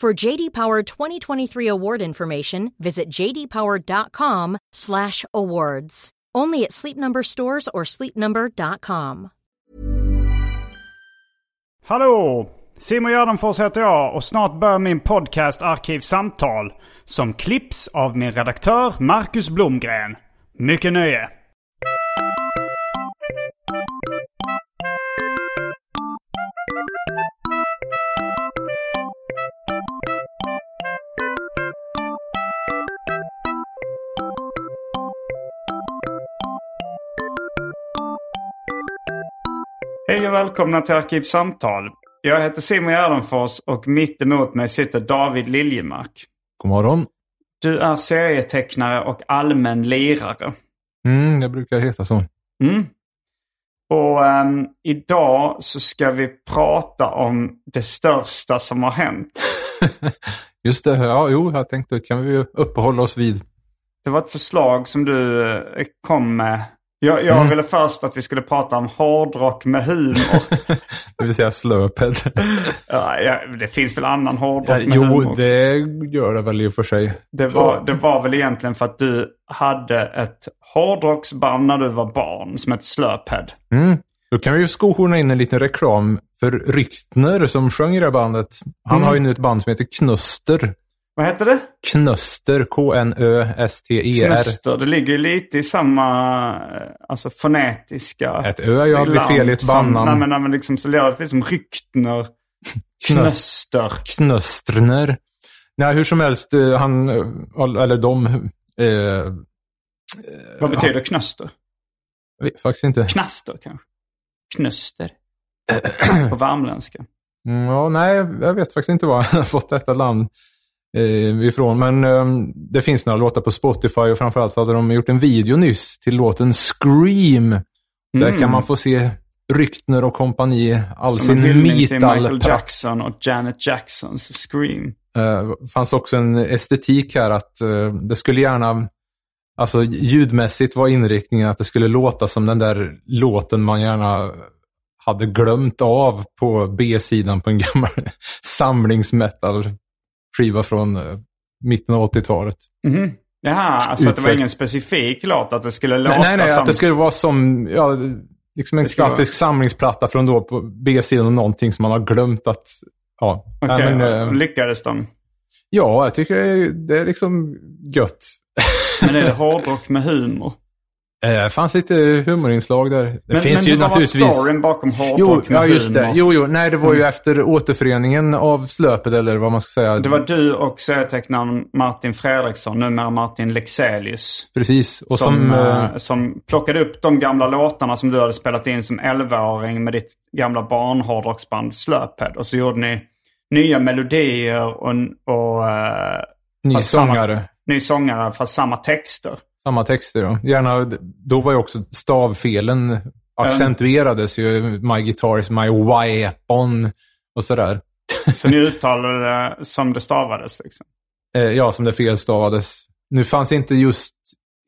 For JD Power 2023 award information, visit jdpower.com/awards. Only at Sleep Number stores or sleepnumber.com. Hallå! Simon Gärdenfors heter jag och snart börjar min podcast Arkivsamtal som klipps av min redaktör Marcus Blomgren. Mycket nöje! Hej och välkomna till Arkivsamtal. Jag heter Simon Gärdenfors och mitt emot mig sitter David Liljemark. God morgon. Du är serietecknare och allmän lirare. Mm, det brukar heta så. Mm. Och ehm, idag så ska vi prata om det största som har hänt. Just det, ja, jo, jag tänkte kan vi uppehålla oss vid. Det var ett förslag som du eh, kom med. Jag, jag Mm. ville först att vi skulle prata om hårdrock med humor. Det vill säga slöped. ja, ja, det finns väl annan hårdrock Ja, med humor jo, det gör det väl i och för sig. Det var, det var väl egentligen för att du hade ett hårdrocksband när du var barn som hette Slöphead. Mm. Då kan vi ju skohorna in en liten reklam för Ryktner som sjöng i det här bandet. Han Mm. har ju nu ett band som heter Knuster. Vad heter det? Knöster, K-N-Ö-S-T-E-R. Knuster. Det ligger lite i samma eh, alltså fonetiska... Ett ö, ja, det blir fel i ett bandnamn. Nej, men, nej, men liksom så låter det lite som Ryktner. Knöster. Knöstrner. Nej, hur som helst, eh, han, eh, eller de, eh, Vad betyder knöster? jag vet faktiskt inte. Knaster kanske? Knöster. På värmländska. Mm, Ja, nej, jag vet faktiskt inte var han har fått detta namn eh, ifrån. Men eh, det finns några låtar på Spotify och framförallt så hade de gjort en video nyss till låten Scream. Där Mm. kan man få se Ryktner och kompani, all Som sin till Michael metal Jackson och Janet Jacksons Scream. Det fanns också en estetik här att eh, det skulle gärna, alltså ljudmässigt var inriktningen att det skulle låta som den där låten man gärna hade glömt av på B-sidan på en gammal samlingsmetal-skiva från eh, mitten av 80-talet. Mhm. Jaha, alltså att det var Utsökt. ingen specifik låt, att det skulle låta Nej, nej, nej som... att det skulle vara som, ja, liksom en klassisk samlingsplatta från då på B-sidan och någonting som man har glömt att, ja. Nej, men, eh, lyckades de? ja, jag tycker det är, det är liksom gött. Men är det hårdrock med humor? Eh, Det fanns lite humorinslag där. Det men, finns men ju naturligtvis... var storyn bakom Jo, ja just det. Jo, jo, nej det var ju Mm. efter återföreningen av Slöpet eller vad man ska säga. Det var du och serietecknaren Martin Fredriksson, numera Martin Lexelius. Precis. Och som, som... eh, som plockade upp de gamla låtarna som du hade spelat in som 11-åring med ditt gamla barnhårdrocksband Slöphead. Och så gjorde ni nya melodier och, och eh, ny sångare. Samma, ny sångare fast samma texter. Samma texter då. Gärna, då var ju också stavfelen accentuerades ju. My guitar is my weapon och sådär. Så ni uttalade det som det stavades liksom. Eh, ja, som det felstavades. Nu fanns inte just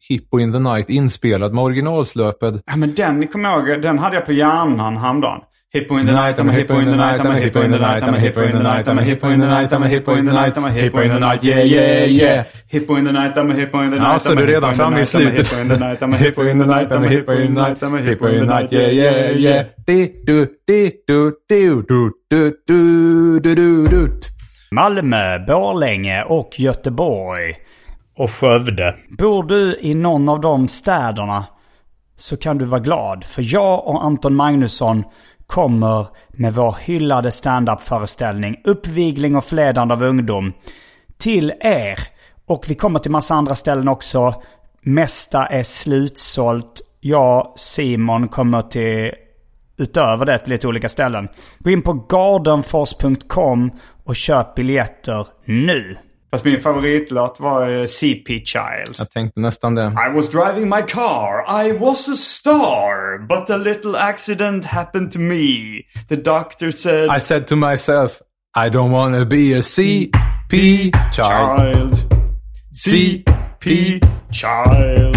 Hippo in the Night inspelad med originalslöpet. Ja men den, kommer jag ihåg, den hade jag på hjärnan häromdagen. Hippo in the night, I'm a hippo in the night, I'm a hippo in the night, I'm a hippo in the night, I'm a hippo in the night, I'm a hippo in the night, I'm a hippo in the night, yeah yeah yeah. Hippo in the night, I'm a hippo in the night. Alltså, du är redan framme i slutet. Hippo in the night, I'm a hippo in the night, I'm a hippo in the night, I'm a hippo in the night, yeah yeah yeah. Malmö, Borlänge och Göteborg. Och Skövde. Bor du i någon av de städerna så kan du vara glad. För jag och Anton Magnusson kommer med vår hyllade standup-föreställning Uppvigling och förledande av ungdom till er. Och vi kommer till massa andra ställen också. Mesta är slutsålt. Jag, Simon, kommer till utöver det till lite olika ställen. Gå in på gardenfors.com och köp biljetter nu. Fast min favoritlåt var eh, CP Child. Jag tänkte nästan det. I was driving my car. I was a star. But a little accident happened to me. The doctor said... I said to myself, I don't wanna be a CP child. CP child.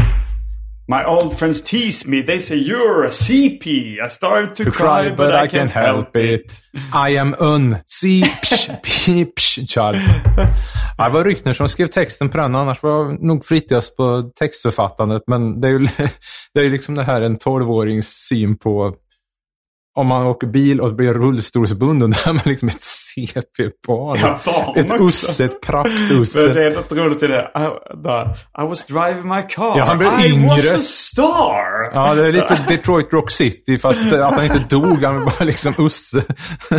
My old friends tease me. They say you're a CP. I start to, To cry but I can't help it. I am un CP child. Det var Ryckner som skrev texten på den, annars var jag nog flitigast på textförfattandet. Men det är ju det är liksom det här en tolvårings syn på om man åker bil och blir rullstolsbunden, då är man liksom ett CP-barn. Ja, ett också. usse, ett Men praktusse. det är något roligt i det. I, där. I was driving my car. Ja, han blev I yngre. was a star. Ja, det är lite Detroit Rock City, fast att han inte dog, han var bara liksom usse.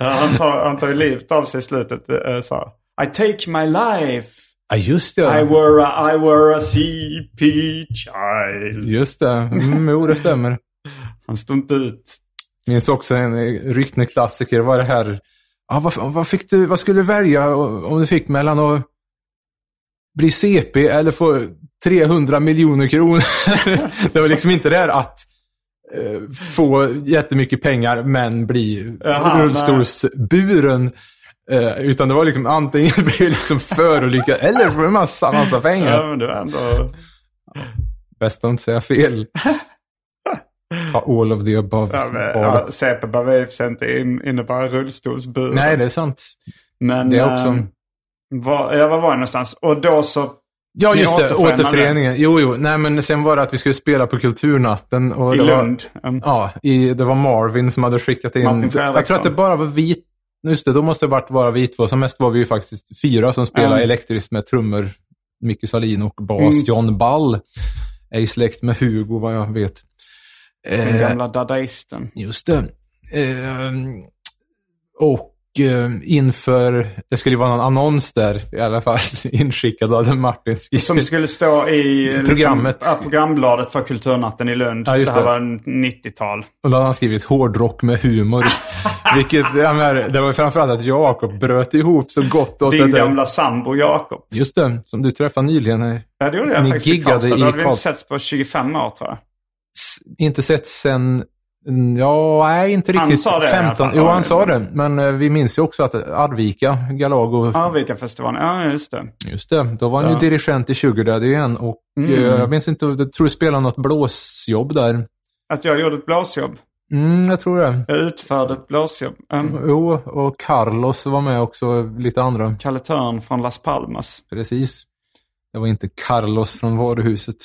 Ja, han, tar, han tar ju livet av sig i slutet. eh, Så. I take my life. Ja, just det. I were a, I were a CP child. Just det. Mm, jo, det stämmer. Han stod inte ut. Minns också en Ryckner-klassiker. Var det här... Ja, vad, vad, fick du, vad skulle du välja om du fick mellan att bli CP eller få 300 miljoner kronor? det var liksom inte det här att eh, få jättemycket pengar men bli rullstolsburen. Eh, utan det var liksom antingen bli liksom förolyckad eller få en massa, massa pengar. Ja, men det var ändå... Bäst att inte säga fel. Ta all of the above. Ja, men, ja, CP behöver för sig inte in- innebära rullstolsburen. Nej, det är sant. Men, det är också- eh, var, ja, var var jag någonstans? Och då så... Ja, just det. Återföreningen. Jo, jo. Nej, men sen var det att vi skulle spela på Kulturnatten. Och I Lund. Var, Mm. ja, i, det var Marvin som hade skickat in... Martin jag tror Fredriksson. att det bara var vit... Just det, då måste det varit bara vi två. Som mest var vi ju faktiskt fyra som spelade Mm. elektriskt med trummor. Micke Salin och bas Mm. John Ball. Är i släkt med Hugo, vad jag vet. Den Eh, gamla dadaisten. Just det. Eh, och eh, inför, det skulle ju vara någon annons där, i alla fall inskickad av Martin. Som skulle stå i Programmet. Liksom, ja, programbladet för Kulturnatten i Lund. Ja, just det här det. var en 90-tal. Och då hade han skrivit hårdrock med humor. Vilket, jag menar, det var framförallt att Jakob bröt ihop så gott åt Din det gamla sambo Jakob. Just det, som du träffade nyligen. Här. Ja, det gjorde jag Ni faktiskt i Karlstad. Det hade vi inte setts på 25 år tror jag. S- Inte sett sen, ja, nej inte Han riktigt. sa det i alla 15. fall. Jo, han sa det-. Men eh, vi minns ju också att Arvika, Galago, Arvika-festivalen. Ja, just det. just det, då var han Ja. ju dirigent i Sugar Daddy igen. Och Mm. eh, jag minns inte, jag tror du spelade något blåsjobb där. Att jag gjorde ett blåsjobb. Mm, jag tror det. Jag utförde ett blåsjobb. Um, Jo, och Carlos var med också, lite andra. Kalle Törn från Las Palmas. Precis. Det var inte Carlos från varuhuset.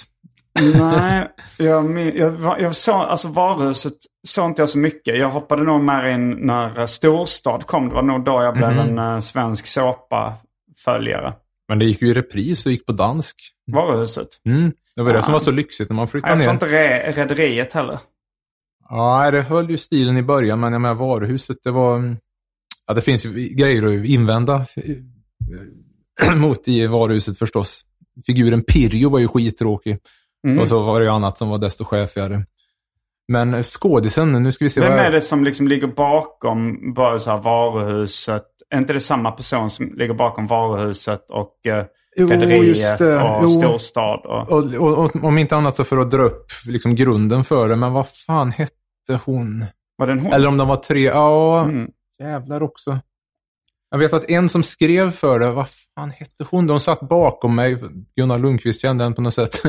Nej, jag, jag, jag såg, alltså varuhuset såg inte jag så mycket. Jag hoppade nog mer in när eh, Storstad kom. Det var nog då jag blev Mhm. en uh, svensk såpa-följare. Men det gick ju i repris och gick på dansk. Varuhuset. Mm. Det var det Ja. som var så lyxigt när man flyttade Jag såg ner. inte re- Rederiet heller. Ja, det höll ju stilen i början, men jag menar varuhuset, det var... Ja, det finns ju grejer att invända eh, mot i varuhuset förstås. Figuren Pirjo var ju skittråkig. Mm. Och så var det ju annat som var desto chefigare. Men skådisen, nu ska vi se Vem vad är det som liksom ligger bakom bara så här varuhuset? Är inte det samma person som ligger bakom varuhuset och eh, Rederiet och Jo. Storstad? Och... Och, och, och om inte annat så för att dra upp liksom grunden för det. Men vad fan hette hon? Var det en hon? Eller om de var tre. Ja, Mm. jävlar också. Jag vet att en som skrev för det, vad fan hette hon? De satt bakom mig. Gunnar Lundqvist kände den på något sätt.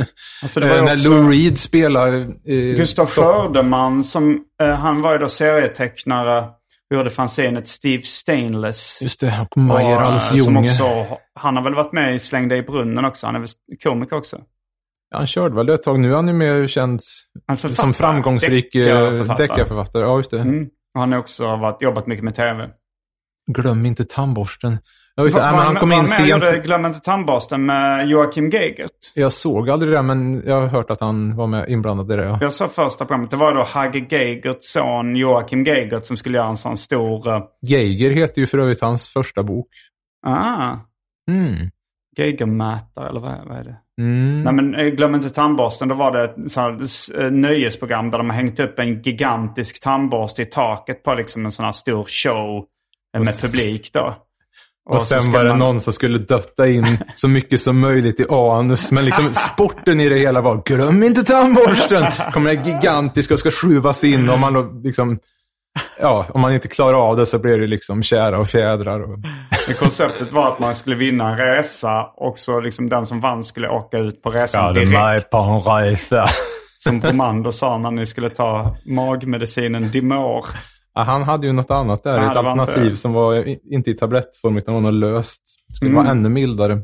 Alltså det var När också Lou Reed spelade. eh, Gustav Skördeman som, eh, han var ju då serietecknare. Vi gjorde fanzinet Steve Stainless. Just det, och Majer eh, Als som Junge. också, Han har väl varit med i Släng dig i brunnen också. Han är väl komiker också. Ja, Han körde väl det ett tag. Nu är han ju mer känd Han som framgångsrik eh, Deckarförfattare. deckarförfattare. Ja, just det. Mm. Och han har också varit, jobbat mycket med tv. Glöm inte tandborsten. Men han vad- kom in med sent. gjorde Glöm inte tandborsten med Joakim Geigert. Jag såg aldrig det, men jag har hört att han var med inblandad i det. Ja. Jag sa första programmet, det var då Hagge Geigerts son Joakim Geigert som skulle göra en sån stor... eh, Geiger heter ju för övrigt hans första bok. ah, Mm. Geigermätare eller vad, vad är det? Mm. Nej men eh, glöm inte tandborsten. Då var det ett eh, nöjesprogram där de har hängt upp en gigantisk tandborste i taket på liksom en sån här stor show med publik då. Och så sen ska var det man- någon som skulle dötta in så mycket som möjligt i anus. Men liksom sporten i det hela var, glöm inte tandborsten! Kommer det gigantiska och ska skjuvas in. Och man då liksom, ja, om man inte klarar av det så blir det liksom kära och fjädrar. Och... Men Konceptet var att man skulle vinna en resa och så liksom den som vann skulle åka ut på resan direkt. på en resa? Som Bromander sa när ni skulle ta magmedicinen Dimor. Ja, han hade ju något annat där, Ja, ett det var inte- alternativ som var inte i tablettform utan var något löst. Skulle Mm. vara ännu mildare.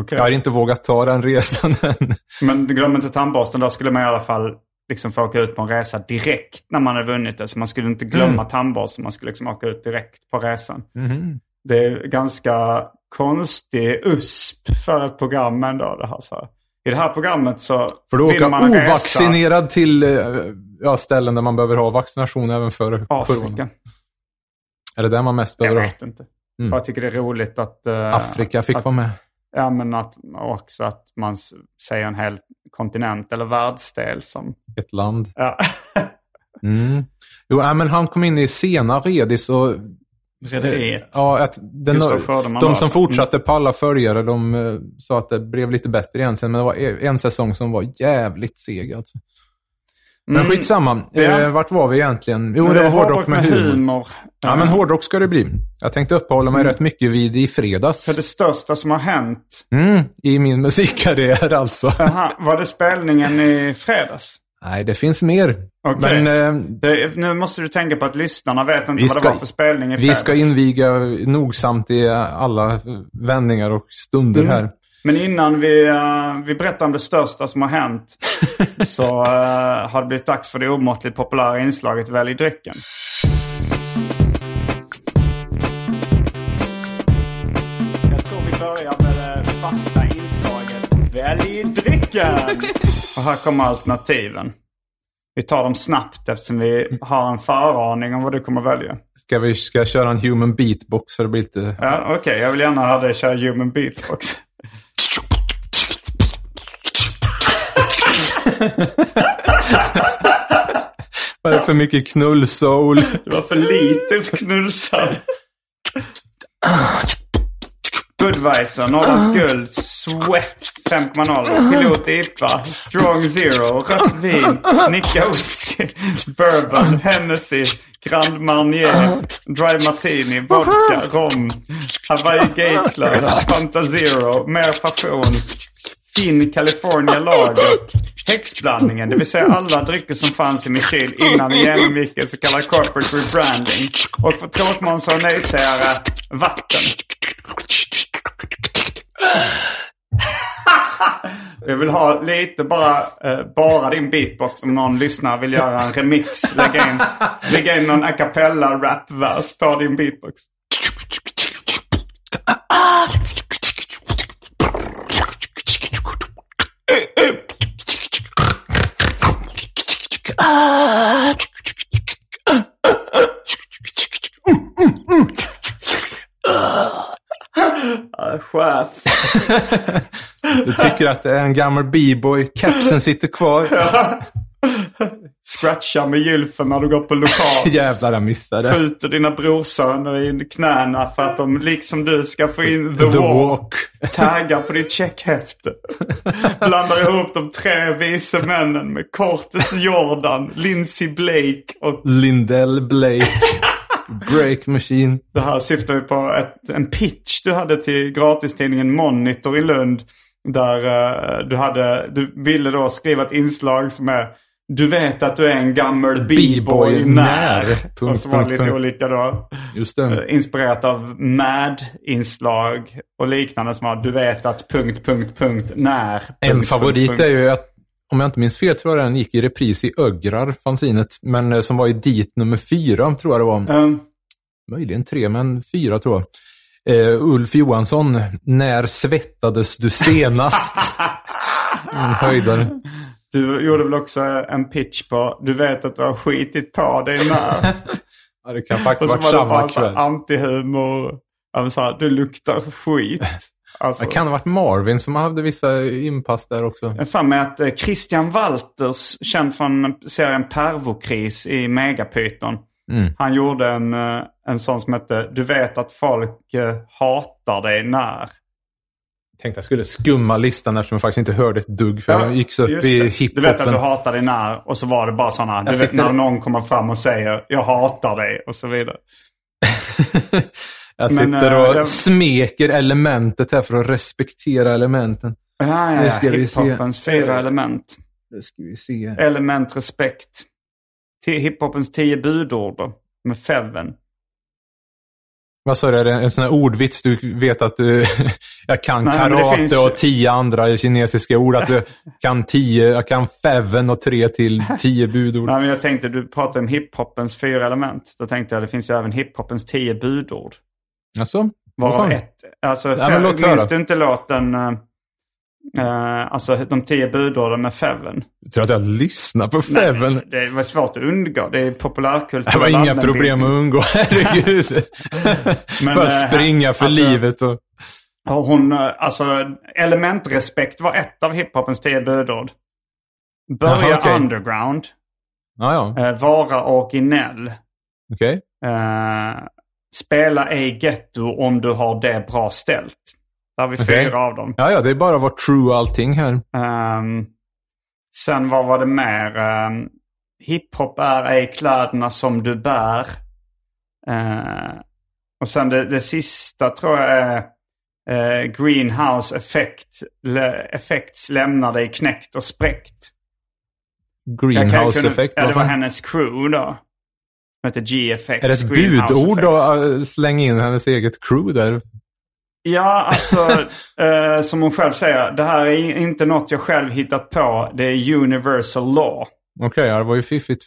Okej. Jag har inte vågat ta den resan än. Men glöm inte tandborsten. Då skulle man i alla fall liksom få åka ut på en resa direkt när man hade vunnit det. Så man skulle inte glömma Mm. tandborsten. Man skulle liksom åka ut direkt på resan. Mhm. Det är ganska konstig USP för ett program ändå. Det här, så. I det här programmet så För vinner åka man en resa. ovaccinerad till eh, ja, ställen där man behöver ha vaccination även för corona. Afrika. Är det där man mest Jag behöver ha? vet inte. Mm. Jag tycker det är roligt att... eh, Afrika fick att, vara med. Ja, men att, också att man säger en hel kontinent eller världsdel som... Ett land. Ja. Mm. Jo, äh, men han kom in i sena Redis och... Rederiet. Ja, att den, de var som fortsatte på alla följare, de eh, sa att det blev lite bättre igen sen. Men det var e- en säsong som var jävligt seg alltså. Men Mm. skitsamma. Ja. Eh, vart var vi egentligen? Jo, det var hårdrock med humor. Ja, Ja, men hårdrock ska det bli. Jag tänkte uppehålla mig rätt mycket vid i fredags. För det största som har hänt. Mm, I min musikkarriär alltså. Aha, var det spelningen i fredags? Nej, det finns mer. Okej. Men eh, Det, nu måste du tänka på att lyssnarna vet inte Vi vad ska- det var för spelning i vi fredags. ska inviga nogsamt i alla vändningar och stunder Mm. här. Men innan vi, eh, vi berättar om det största som har hänt så eh, har det blivit dags för det omåttligt populära inslaget Välj drycken. Jag tror vi börjar med det fasta inslaget Välj drycken! Och här kommer alternativen. Vi tar dem snabbt eftersom vi har en föraning om vad du kommer välja. Ska vi ska jag köra en human beatbox så det blir lite... Ja, Okej, jag vill gärna ha dig köra human beatbox. Vad är det för mycket knullsoul? Det var för lite knullsoul. Budweiser, Norrlands Guld, Sweat 5.0, Pilot IPA, Strong Zero, rött vin, Nicka Whisky, Bourbon, Hennessy, Grand Marnier, Dry Martini, Vodka, Rom, Hawaii Gay Club, Fanta Zero, Mer Passion, Fin California Lager, häxblandningen, det vill säga alla drycker som fanns i min kyl innan vi genomgick en så kallad corporate rebranding. Och för tråkmånsar och nejsägare, vatten. Jag vill ha lite bara, eh, bara din beatbox om någon lyssnar vill göra en remix. Lägga in, lägga in någon a cappella rapvers på din beatbox. Chef. Du tycker att det är en gammal b-boy, kepsen sitter kvar. Scratcha med gylfen när du går på lokal. Jävlar, jag missade. Skjuter dina brorsöner i knäna för att de liksom du ska få in the, The walk. walk. Taggar på ditt checkhäfte. Blandar ihop de tre vise männen med Cortes Jordan, Lindsey Blake och Lindell Blake. Break Machine. det här syftar ju på ett, en pitch du hade till gratistidningen Monitor i Lund. Där eh, du, hade, du ville då skriva ett inslag som är Du vet att du är en gammal b-boy när. när. Och Punkt, så var det punkt, lite punkt. olika då. Just det. Eh, Inspirerat av Mad-inslag och liknande som var Du vet att... punkt, punkt, punkt, när. En punkt, favorit punkt, är ju att, om jag inte minns fel, tror jag den gick i repris i Ögrar, fanzinet. Men eh, som var i dit nummer fyra, tror jag det var. punkt. möjligen tre, men fyra tror jag. Eh, Ulf Johansson, när svettades du senast? En höjdare. Du gjorde väl också en pitch på, du vet att du har skitit på dig när. Ja, det kan faktiskt Och ha så varit var det bara samma kväll. antihumor. Så här, du luktar skit. Alltså, Det kan ha varit Marvin som hade vissa inpass där också. Jag för mig att eh, Christian Walters, känd från serien Pervokris i Megapyton. Mm. Han gjorde en, eh, en sån som hette Du vet att folk eh, hatar dig när. Tänkte jag skulle skumma listan eftersom jag faktiskt inte hörde ett dugg. För jag gick så upp i det. Du vet att du hiphopen. hatar dig när. Och så var det bara sådana. Du Jag vet när någon kommer fram och säger jag hatar dig och så vidare. jag Men, sitter eh, och jag- smeker elementet här för att respektera elementen. Ja, ja, Det ja. ska vi se. Hiphopens fyra element. Det ska vi se. Element respekt. Hiphopens tio budord med Feven. Vad sa du? Är det en sån här ordvits du vet att du... jag kan Nej, karate finns- och tio andra kinesiska ord. Att du kan tio, jag kan feven och tre till tio budord. Nej, men jag tänkte, du pratade om hiphopens fyra element. Då tänkte jag, det finns ju även hiphopens tio budord. Alltså, fan? ett, alltså, Ja, låt minns du inte låten, uh, uh, alltså de tio budorden med Feven? Jag tror att jag lyssnar på Nej, feven. men Det var svårt att undgå. Det är populärkultur. Det var inga problem att undgå, herregud. Men, Bara eh, springa för alltså- livet. Och... Och hon, eh, alltså elementrespekt var ett av hiphopens tio budord. Börja Jaha, okej. underground. Ja, ja. eh, vara originell. Okej. Eh, spela ej getto om du har det bra ställt. Där har vi Okej. fyra av dem. Ja, ja, det är bara att vara true allting här. Ehm, sen vad var det mer? Um, hiphop är ej kläderna som du bär. Eh, och sen det, det sista tror jag är eh, Greenhouse effect, le, effects lämnar dig knäckt och spräckt. Greenhouse effekt. Ja, det var hennes crew då. Som heter G-effects. Är det ett budord att äh, slänga in hennes eget crew där? Ja, alltså eh, som hon själv säger. Det här är inte något jag själv hittat på. Det är universal law. Okej, ja, det var ju fiffigt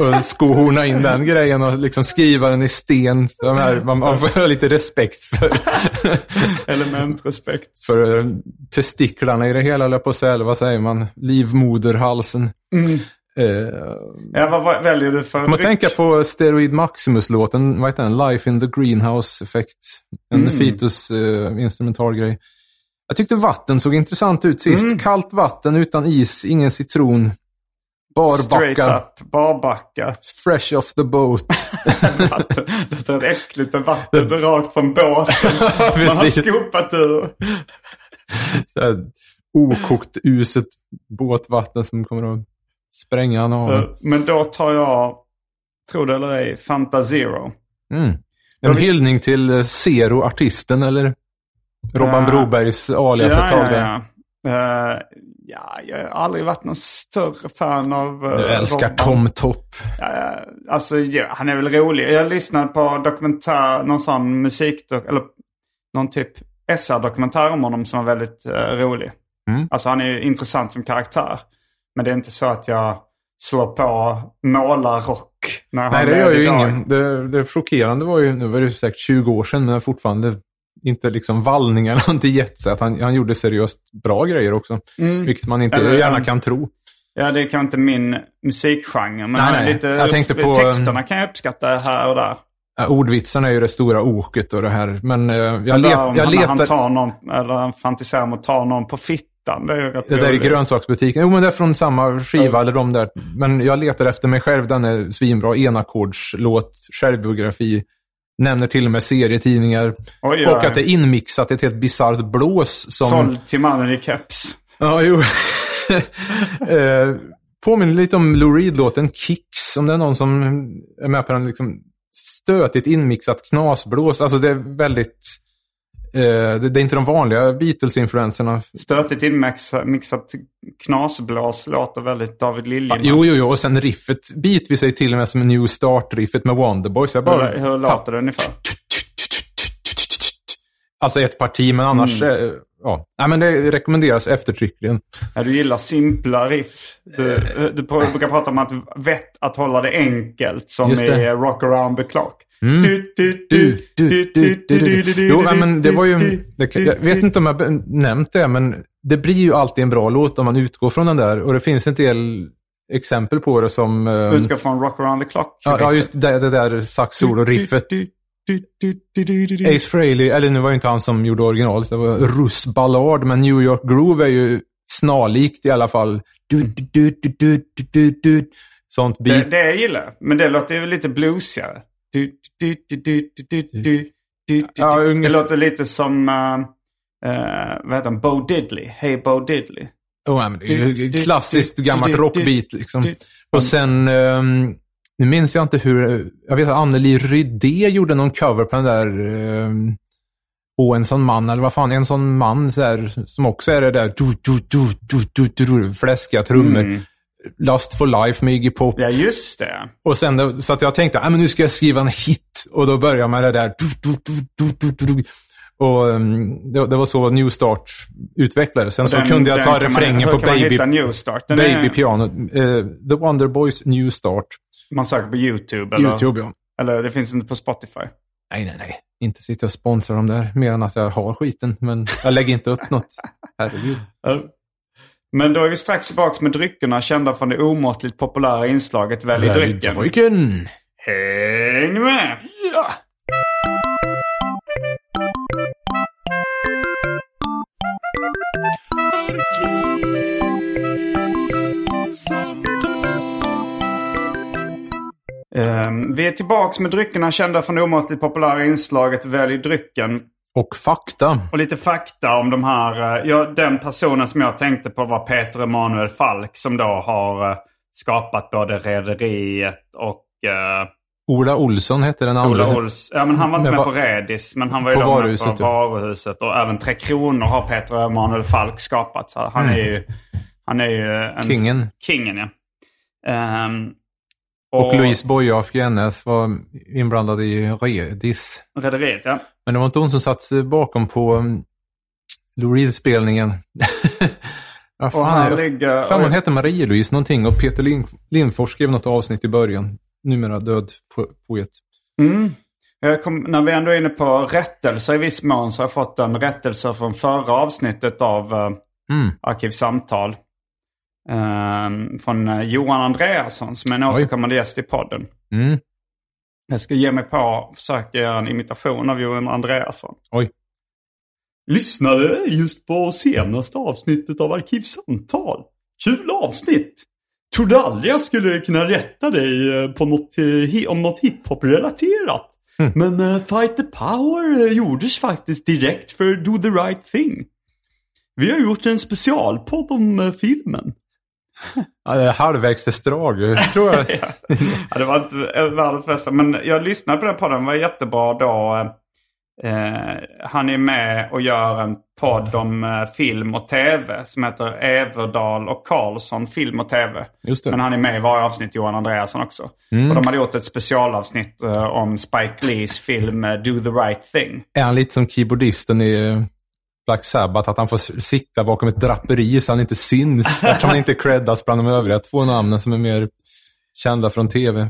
att skohorna in den grejen och liksom skriva den i sten. De här, man, man får ha lite respekt för, Elementrespekt. för eh, testiklarna i det hela, eller på att säga, eller vad säger man? Livmoderhalsen. Eh, Ja, vad, väljer du för man tänker på Steroid Maximus-låten, vad heter den? Life in the Greenhouse Effect. En Mm. Fitus uh, instrumentalgrej. Jag tyckte vatten såg intressant ut sist. Mm. Kallt vatten utan is, ingen citron. Straight Barbacka. up, barbacka. Fresh off the boat. Vatten. Det är äckligt med vatten rakt från båten. Man har skopat ur. Så här, okokt, uset båtvatten som kommer att spränga en av. Eh, Men då tar jag, tror det eller ej, Fanta Zero. Mm. En visst. hyllning till eh, Zero, artisten, eller Robban Ja. Brobergs alias ett tag där. ja. Eh, ja, jag har aldrig varit någon större fan av... uh, Du älskar Tom Topp. Ja, alltså, ja, han är väl rolig. Jag lyssnade på dokumentär, någon sån musik, eller någon typ SR-dokumentär om honom som var väldigt eh, rolig. Mm. Alltså han är ju intressant som karaktär. Men det är inte så att jag slår på målarrock när han Nej, det gör ju idag. ingen. Det, det chockerande var ju, nu var det säkert 20 år sedan, men fortfarande inte liksom vallningarna har inte gett sig. Att han, han gjorde seriöst bra grejer också. Vilket man inte Eller, gärna kan tro. Ja, det är kanske inte min musikgenre. Men Nej, nej. lite, Jag tänkte på, texterna kan jag uppskatta här och där. Ja, ordvitsarna är ju det stora oket och det här. Men eh, jag, let, jag han, han letar... tar någon, eller han fantiserar om att ta någon på fittan. Det är Det där är grönsaksbutiken. Jo, men det är från samma skiva eller de där. Men jag letar efter mig själv. Den är svinbra. Enackordslåt, självbiografi. Nämner till och med serietidningar. Oj, och att det är inmixat ett helt bisarrt blås. Som... Såld till mannen i keps. Ja, jo. eh, påminner lite om Lou Reed-låten Kicks. Om det är någon som är med på den liksom stötigt inmixat knasblås. Alltså det är väldigt... Eh, det, är inte de vanliga Beatles-influenserna. Stötigt inmixat mixat knasblås låter väldigt David Liljeman. Jo, jo, jo. Och sen riffet bitvis är till och med som New Start-riffet med Wonderboy. Så jag bara... Hur, hur låter det ungefär? Alltså ett parti, men annars... Mm. Eh, ja. Nej, men det rekommenderas eftertryckligen. Ja, du gillar simpla riff. Du, du brukar prata om att vett att hålla det enkelt som i. Rock around the clock. Mm. Du, du, Du, du, du, du, du. Jo, men det var ju... Det, jag vet inte om jag nämnt det, men det blir ju alltid en bra låt om man utgår från den där. Och det finns en del exempel på det som... ehm, Utgå från Rock around the clock. ja, ja, just det, det där sax-solo-riffet. Ace Frehley, eller nu var ju inte han som gjorde originalet, det var Russ Ballard, men New York Groove är ju snarlikt i alla fall. Du, du, du, du, du, du, du. Sånt Det, beat. det jag gillar. Men det låter ju lite bluesigare. Ja, det låter lite som, uh, vad heter han, Bo Diddley. Hey Bo Diddley. Oh, men det är ju klassiskt gammalt rockbeat liksom. Och sen, um, nu minns jag inte hur, jag vet att Anneli Rydé gjorde någon cover på den där um, och en sån man, eller vad fan, en sån man så här, som också är det där du, du, du, du, du, du, fläskiga trummor. Mm. Lust for life med Iggy Pop. Ja, just det. Och sen så att jag tänkte, ah, men nu ska jag skriva en hit. Och då börjar jag med det där. Och um, det, det var så New Start utvecklades. Sen Och så den- kunde jag den ta refrängen på Baby, hitta New Start? Den baby är, Piano. Eh, The Wonder Boys New Start. Man söker på YouTube eller? YouTube, ja. Eller det finns inte på Spotify. Nej, nej, nej. Inte sitta och sponsra dem där, mer än att jag har skiten. Men jag lägger inte upp något. Herregud. Men då är vi strax tillbaka med dryckerna kända från det omåttligt populära inslaget Välj drycken. Drycken! Häng med! Ja! Ehm, vi är tillbaka med dryckerna kända från det omåttligt populära inslaget Välj drycken. Och fakta. Och lite fakta om de här. eh, Ja, den personen som jag tänkte på var Peter Emanuel Falk som då har eh, skapat både Rederiet och eh, Ola Olsson hette den andra. Ola Ols. Ja, men han var inte med på Redis, men han var ju På då med Varuhuset, på ja. Varuhuset. Och även Tre Kronor har Peter Emanuel Falk skapat. Så han är ju, han är ju en... Kingen. Kingen, ja. Ehm, Och, Louise Boye af Grenäs var inblandad i Redis. Rederiet, ja. Men det var inte hon som satt bakom på um, Lou Reed-spelningen. Vad Och han ligger... fan hon hette Marie-Louise någonting och Peter Lind, Lindfors skrev något avsnitt i början. Numera död po- poet. Mm. Kom, när vi ändå är inne på rättelser i viss mån så har jag fått en rättelse från förra avsnittet av uh, Mm. Arkivsamtal. Ehm, från eh, Johan Andreasson som är en Oj. återkommande gäst i podden. Mm. Jag ska ge mig på försöka göra en imitation av Johan Andreasson. Oj. Lyssnade just på senaste avsnittet av Arkivsamtal. Kul avsnitt! Trodde aldrig jag skulle kunna rätta dig eh, på något, eh, om något hiphop-relaterat. Mm. Men uh, Fight the Power gjordes faktiskt direkt för Do the Right Thing. Vi har gjort en specialpodd om filmen. Ja, halvvägs till Strage, tror jag. Ja, det var inte världens bästa. Men jag lyssnade på den podden. Den var jättebra då. Eh, han är med och gör en podd om eh, film och tv som heter Everdal och Karlsson film och tv. Men han är med i varje avsnitt, Johan Andreasson också. Mm. Och de hade gjort ett specialavsnitt eh, om Spike Lees film eh, Do the Right Thing. Är han lite som keyboardisten i eh, Black Sabbath, att han får sikta bakom ett draperi så han inte syns. Eftersom han inte creddas bland de övriga två namnen som är mer kända från tv.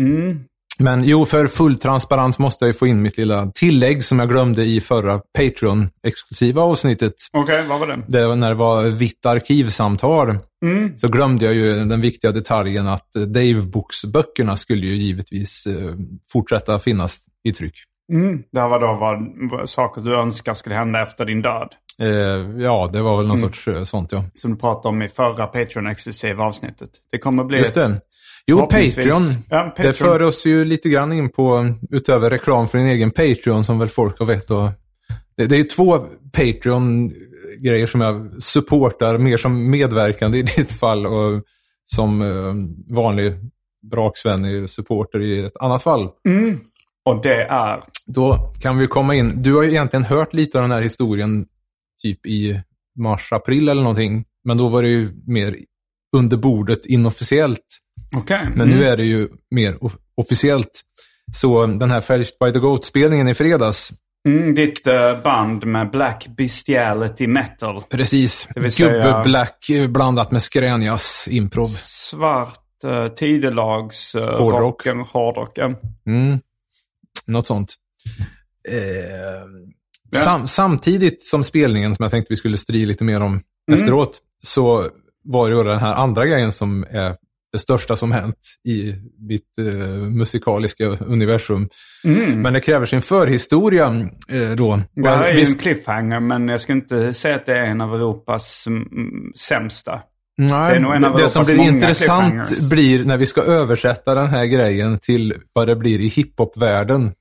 Mm. Men jo, för full transparens måste jag ju få in mitt lilla tillägg som jag glömde i förra Patreon-exklusiva avsnittet. Okej, vad var det? Det var när det var vitt arkivsamtal. Mm. Så glömde jag ju den viktiga detaljen att eh, Dave-boksböckerna skulle ju givetvis eh, fortsätta finnas i tryck. Mm. Det här var då vad, vad, saker du önskar skulle hända efter din död. Eh, ja, det var väl någon Mm. sorts eh, sånt ja. Som du pratade om i förra Patreon-exklusiva avsnittet. Det kommer bli... Just det. Jo. Patreon. Ja, Patreon. Det för oss ju lite grann in på, utöver reklam för din egen Patreon som väl folk har vett och det, det är ju två Patreon-grejer som jag supportar, mer som medverkande i ditt fall och som eh, vanlig braksvänlig supporter i ett annat fall. Mm. Och det är... Då kan vi komma in. Du har ju egentligen hört lite av den här historien typ i mars, april eller någonting. Men då var det ju mer under bordet inofficiellt. Okej. Men nu är det ju mer off- officiellt. Så den här Fetched by the Goat-spelningen i fredags, Mm, ditt eh, band med Black Bestiality Metal. precis. Gubbe-black eh, blandat med Skränias improv. Svart uh, tidelags Hårdrock. rocken, hårdrock. ja. Mm. Något sånt. Eh, sam, samtidigt som spelningen, som jag tänkte vi skulle stri lite mer om Mm. efteråt, så var det den här andra grejen som är det största som hänt i mitt eh, musikaliska universum. Mm. Men det kräver sin förhistoria eh, då. Det här är ju en cliffhanger, men jag ska inte säga att det är en av Europas mm, sämsta. Nej, Det är nog en av det, det som blir intressant blir när vi ska översätta den här grejen till vad det blir i hiphop-världen.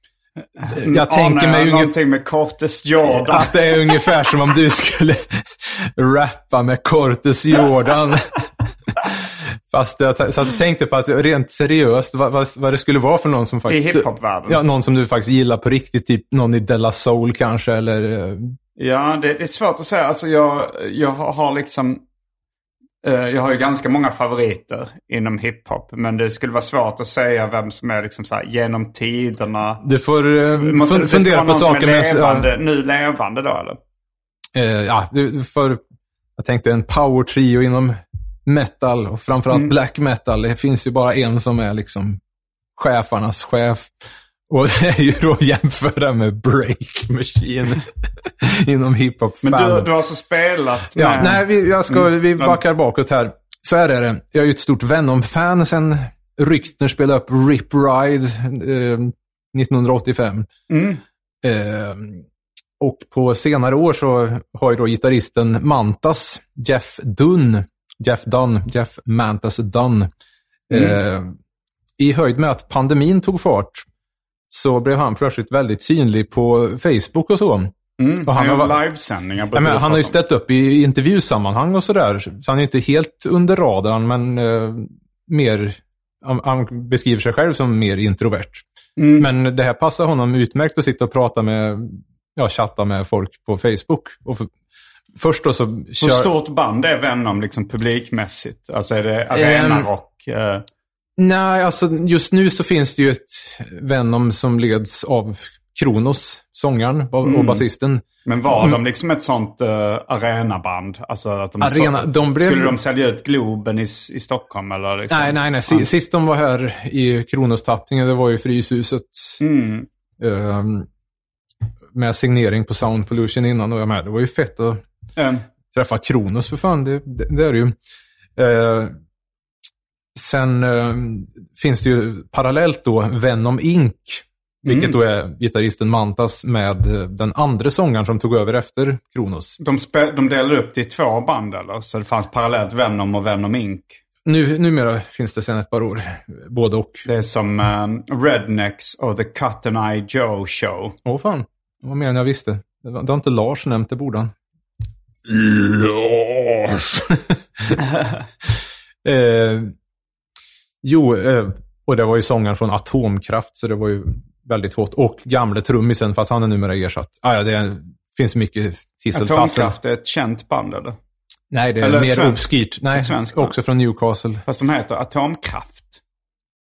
Jag tänker mig någonting med Cortes Jordan. att det är ungefär som om du skulle rappa med Cortes Jordan. Fast jag, så jag tänkte på att rent seriöst, vad, vad, vad det skulle vara för någon som I faktiskt... hiphop-världen. Ja, någon som du faktiskt gillar på riktigt, typ någon i Della Soul kanske, eller... eh, Ja, det är svårt att säga. Alltså jag, jag har liksom... eh, jag har ju ganska många favoriter inom hiphop. Men det skulle vara svårt att säga vem som är liksom så här genom tiderna. Du får eh, Måste fun- fundera på någon som saker är med... levande, Nu levande då eller? Eh, ja, får, jag tänkte en power trio inom metal och framförallt Mm. black metal. Det finns ju bara en som är liksom chefarnas chef. Och det är ju då att jämföra med Break Machine inom hiphop. Men du, du har alltså spelat med... Ja, nej, vi, jag ska, Mm. vi backar bakåt här. Så här är det. Jag är ju ett stort Venom-fan sen Ryktner spelade upp Rip Ride eh, 1985. Mm. Eh, och på senare år så har ju då gitarristen Mantas, Jeff Dunn, Jeff Dunn, Jeff Mantas Dunn, eh, i höjd med att pandemin tog fart så blev han plötsligt väldigt synlig på Facebook och så. Mm. Och han Han har livesändningar. Ja, han har ju ställt upp i intervjusammanhang och sådär, så han är inte helt under radarn, men eh, mer, han, han beskriver sig själv som mer introvert. Mm. Men det här passar honom utmärkt att sitta och prata med, ja, chatta med folk på Facebook. Och för, först då så Hur kör... stort band är Venom liksom publikmässigt? Alltså är det arenarock? Eh, Nej, alltså just nu så finns det ju ett Venom som leds av Kronos, sångaren och, Mm. basisten. men var de liksom ett sånt uh, arenaband? Alltså att de Arena- så, de blev- Skulle de sälja ut Globen i, i Stockholm eller? Liksom? Nej, nej, nej. Si- Sist de var här i Kronos-tappningen, det var ju Fryshuset. Mm. ehm, med signering på Sound Pollution innan och jag med. Det var ju fett att Eh, träffa Kronos för fan. Det, det, det är det ju. Eh, sen eh, finns det ju parallellt då Venom Inc. Vilket då är gitarristen Mantas med eh, den andra sångaren som tog över efter Kronos. de, de delade upp det i två band eller? Så det fanns parallellt Venom och Venom Inc. Nu, numera finns det sedan ett par år, både och. Det är som eh, Rednecks och The Cotton Eye Joe Show. Åh fan, det var mer än jag visste. Det, var, det har inte Lars nämnt, det borde han. Lars! eh, jo, eh, och det var ju sångaren från Atomkraft, så det var ju väldigt hot. Och gamle trummisen, fast han är numera ersatt. Ah, ja, det finns mycket tisseltassel. Atomkraft är ett känt band eller? Nej, det är Eller mer svensk- obskyrt. Nej, band. också från Newcastle. Fast de heter Atomkraft.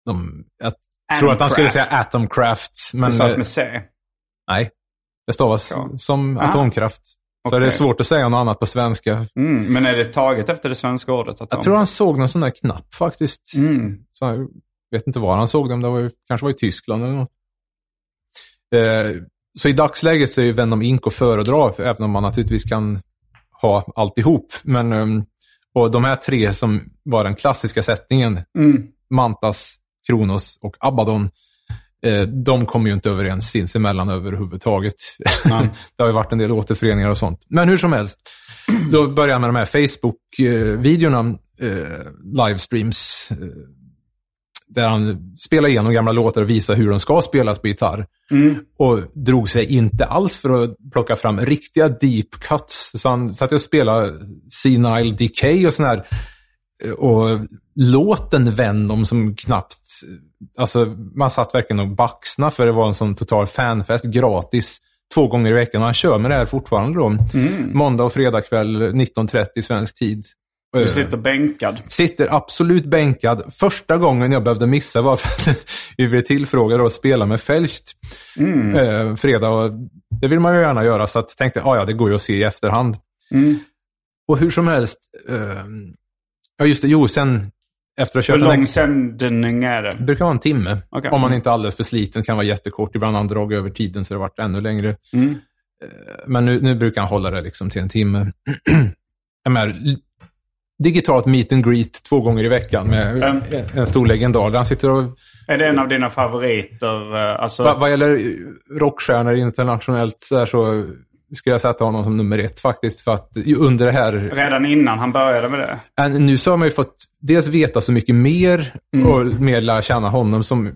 De, jag tror att han skulle säga Atomcraft, men Det stavas med C. nej. Det stavas Ja. som Aha. atomkraft. Så Okej. det är svårt att säga något annat på svenska. Mm, men är det taget efter det svenska ordet? Jag tror han såg någon sån där knapp faktiskt. Mm. Så jag vet inte var han såg dem. Det var ju, kanske var i Tyskland eller något. Eh, så i dagsläget så är ju Venom Inc. att föredra, för även om man naturligtvis kan ha alltihop. Men, ehm, och de här tre som var den klassiska sättningen, Mm. Mantas, Kronos och Abaddon, de kommer ju inte överens sinsemellan överhuvudtaget. Nej. det har ju varit en del återföreningar och sånt. Men hur som helst, då börjar jag med de här Facebook-videorna, eh, livestreams, eh, där han spelar igenom gamla låtar och visar hur de ska spelas på gitarr. Mm. Och drog sig inte alls för att plocka fram riktiga deep cuts. Så han satt och spelade Senile Decay och sån här. eh, Och låten Venom som knappt... Alltså, man satt verkligen och baxna för det var en sån total fanfest, gratis, två gånger i veckan. Och han kör med det här fortfarande då. Måndag och fredag kväll 19.30 svensk tid. Du Eh, sitter bänkad. Sitter absolut bänkad. Första gången jag behövde missa var för att vi blev tillfrågade att spela med Felcht Mm. eh, fredag. Och det vill man ju gärna göra, så att tänkte ah, ja, det går ju att se i efterhand. Mm. Och hur som helst, eh, ja just det, jo, sen efter att ha Hur kört en lång sändning är det? det brukar vara en timme. Okej. Om man inte är alldeles för sliten kan vara jättekort. Ibland har han dragit över tiden så det har varit ännu längre. Mm. Men nu, nu brukar han hålla det liksom till en timme. Menar, digitalt meet and greet två gånger i veckan med Mm. en stor legendar. där Han sitter och, Är det en av dina favoriter? eh, Alltså, vad, vad gäller rockstjärnor internationellt så, här så skulle jag sätta honom som nummer ett faktiskt. För att under det här redan innan han började med det? Äh, Nu så har man ju fått dels veta så mycket mer och mer lära känna honom som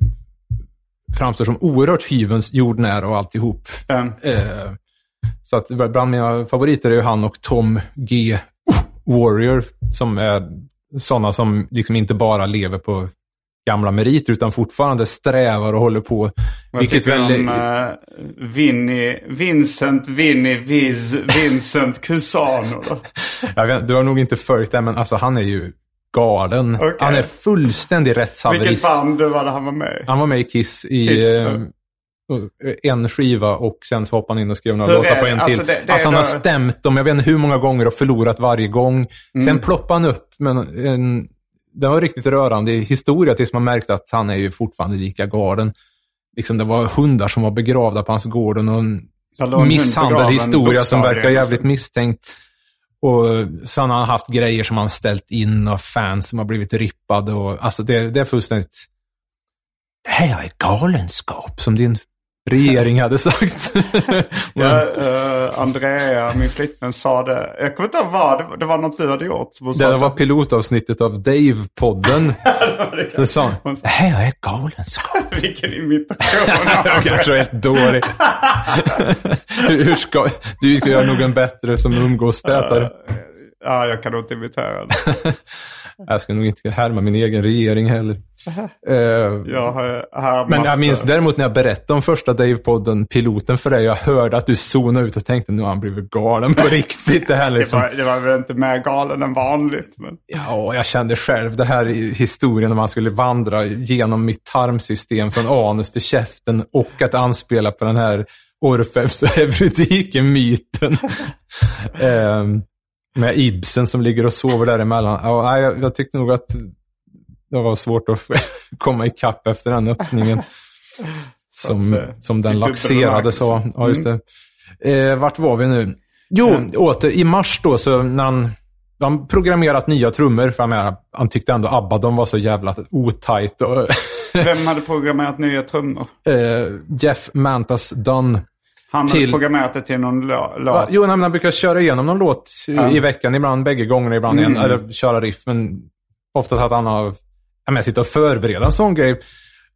framstår som oerhört hyvens jordnära och alltihop. Mm. Eh, så att bland mina favoriter är ju han och Tom G. Warrior som är sådana som liksom inte bara lever på gamla meriter utan fortfarande strävar och håller på. Vad Vilket väl... om uh, Vinny, Vincent, Vinny, Viz, Vincent Cusano då? Vet, du har nog inte följt det, men alltså han är ju galen. Okej. Han är fullständig Vilket rättshaverist. band var det han var med i? Han var med i Kiss i Kiss, eh, en skiva och sen så hoppade han in och skrev några låtar på en Alltså, till. det- det alltså han har då- stämt dem, jag vet inte hur många gånger och förlorat varje gång. Mm. Sen ploppade han upp, men en, det var riktigt rörande historia tills man märkte att han är ju fortfarande lika galen. Liksom det var hundar som var begravda på hans gård och någon Så låg en hund misshandlad begraven historia som verkar jävligt alltså. misstänkt. Och sen har han haft grejer som han ställt in och fans som har blivit rippade. Och, alltså det, det är fullständigt... Det här är galenskap, som din regering hade sagt. Ja, eh, Andrea, min flickvän, sa det. Jag kommer inte ihåg vad. Det var, det något du hade gjort. hon det var pilotavsnittet av Dave-podden. Så sa han, Hon sa, det här är galenskap. Vilken imitation. Jag kanske är helt dålig. hur, ska, du gör nog en bättre som umgåstätare. Ja, jag kan nog inte imitera den. Jag ska nog inte härma min egen regering heller. Eh, Jag Men jag minns däremot när jag berättade om första Dave-podden, piloten för dig. Jag hörde att du zonade ut och tänkte nu har han blivit galen på riktigt. Det här Det liksom. var, det var väl inte mer galen än vanligt. Men... Ja, jag kände själv det här i historien när man skulle vandra genom mitt tarmsystem från anus till käften och att anspela på den här Orfeus och Eurydike-myten. Ehm, med Ibsen som ligger och sover däremellan. Ja, jag, jag tyckte nog att det var svårt att komma ikapp efter den öppningen. Som, säga. som den av. dubbelbemärkelse. Ja, just det. Eh, vart var vi nu? Jo, åter i mars då, så när han, han programmerat nya trummor, för jag menar, han tyckte ändå ABBA, de var så jävla otajt. Vem hade programmerat nya trummor? eh, Jeff Mantas Dunn. Han Till- programmerat det till någon låt. jo, nej, han brukar köra igenom någon låt i, i veckan, ibland bägge gångerna, ibland en, eller köra riff, men oftast att han har, menar, sitta och förbereda en sån grej.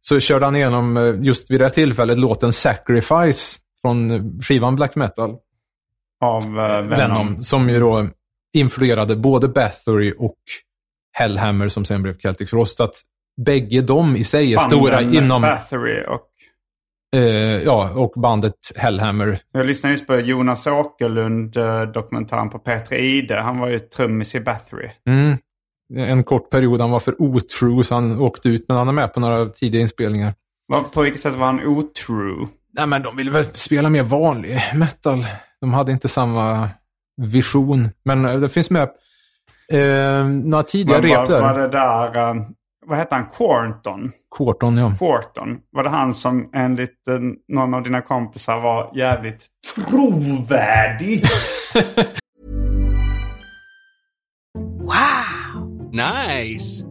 Så körde han igenom, eh, just vid det här tillfället, låten Sacrifice från eh, skivan Black Metal. Av uh, Venom. Venom, som ju då influerade både Bathory och Hellhammer som sen blev Celtic Frost. Så att bägge de i sig är stora Banden inom, Bathory och... eh, ja, och bandet Hellhammer. Jag lyssnade just på Jonas Åkerlund eh, dokumentären på P3 Ide. Han var ju trummis i Bathory. Mm. En kort period han var för otrue så han åkte ut, men han är med på några tidiga inspelningar. På vilket sätt var han otrue? Nej, men de ville väl spela mer vanlig metal. De hade inte samma vision. Men eh, det finns med eh, några tidiga Var, rep var, där. var det där... vad hette han? Quarnton? Quarton, ja. Quarton. Var det han som enligt eh, någon av dina kompisar var jävligt trovärdig? Nice.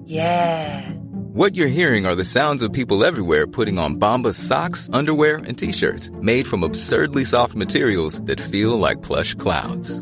What you're hearing are the sounds of people everywhere putting on Bombas socks, underwear, and t-shirts made from absurdly soft materials that feel like plush clouds.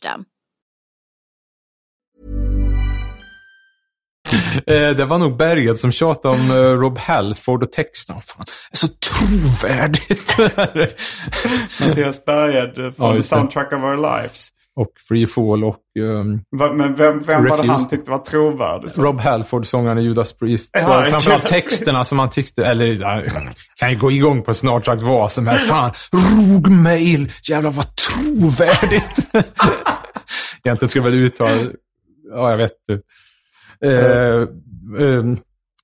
Eh, det var nog Berget som tjatade om eh, Rob Halford och texten. Fan, det är så trovärdigt. Mattias Berghed från Ja. Soundtrack of Our Lives. Och Free Fall och ehm, Va, men vem, vem var det han tyckte var trovärdig? Rob Halford, sångaren i Judas Priest. Ja, framförallt texterna som han tyckte, eller kan ju gå igång på snart sagt vad som helst. Fan, rogmail, jävlar vad trovärdigt. Egentligen jag väl uttala, ja jag vet inte. Eh, eh,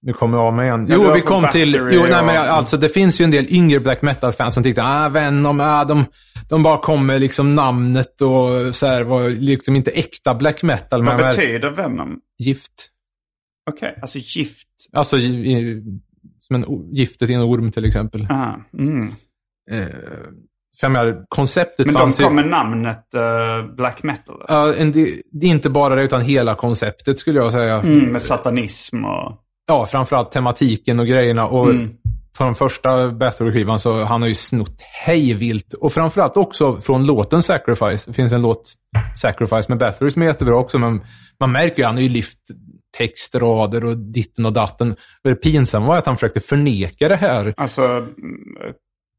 nu kommer jag av mig igen. Du Jo, vi kom till... Jo, nej, men alltså det finns ju en del yngre black metal-fans som tyckte ah, Venom, ah, de, de bara kom med liksom namnet och så här, var liksom inte äkta black metal. Vad men väl betyder Venom? gift. Okej, alltså gift. Alltså i, i, som en, giftet i en orm till exempel. Ah, mm. Eh, för jag menar, konceptet Men de fanns kom ju... med namnet eh, black metal? Ja, del- det är inte bara det, utan hela konceptet skulle jag säga. Mm, med satanism och... Ja, framförallt tematiken och grejerna. Och Mm. Den första Bathory-skivan så han har ju snott hejvilt. Och framförallt också från låten Sacrifice. Det finns en låt, Sacrifice med Bathory, som är jättebra också. Men man märker ju, han har ju lyft textrader och ditten och datten. Det pinsamma var att han försökte förneka det här. Alltså, mm,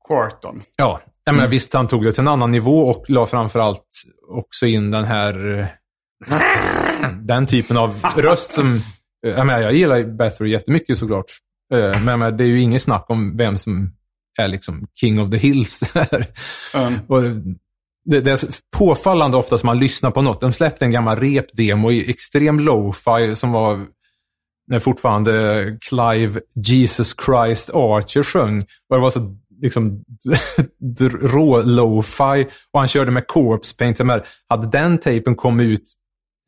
Quarton. Ja, jag menar, visst han tog det till en annan nivå och la framförallt också in den här... eh, Den typen av röst som... Jag, menar, jag gillar Bathory jättemycket såklart. Eh, Men menar, det är ju inget snack om vem som är liksom king of the hills. Mm. och det, det är påfallande ofta som man lyssnar på något. De släppte en gammal repdemo i extrem lo-fi som var när fortfarande Clive Jesus Christ Archer sjöng. Och det var så liksom rå lo-fi och han körde med corpse paint. Menar, Hade den tejpen kommit ut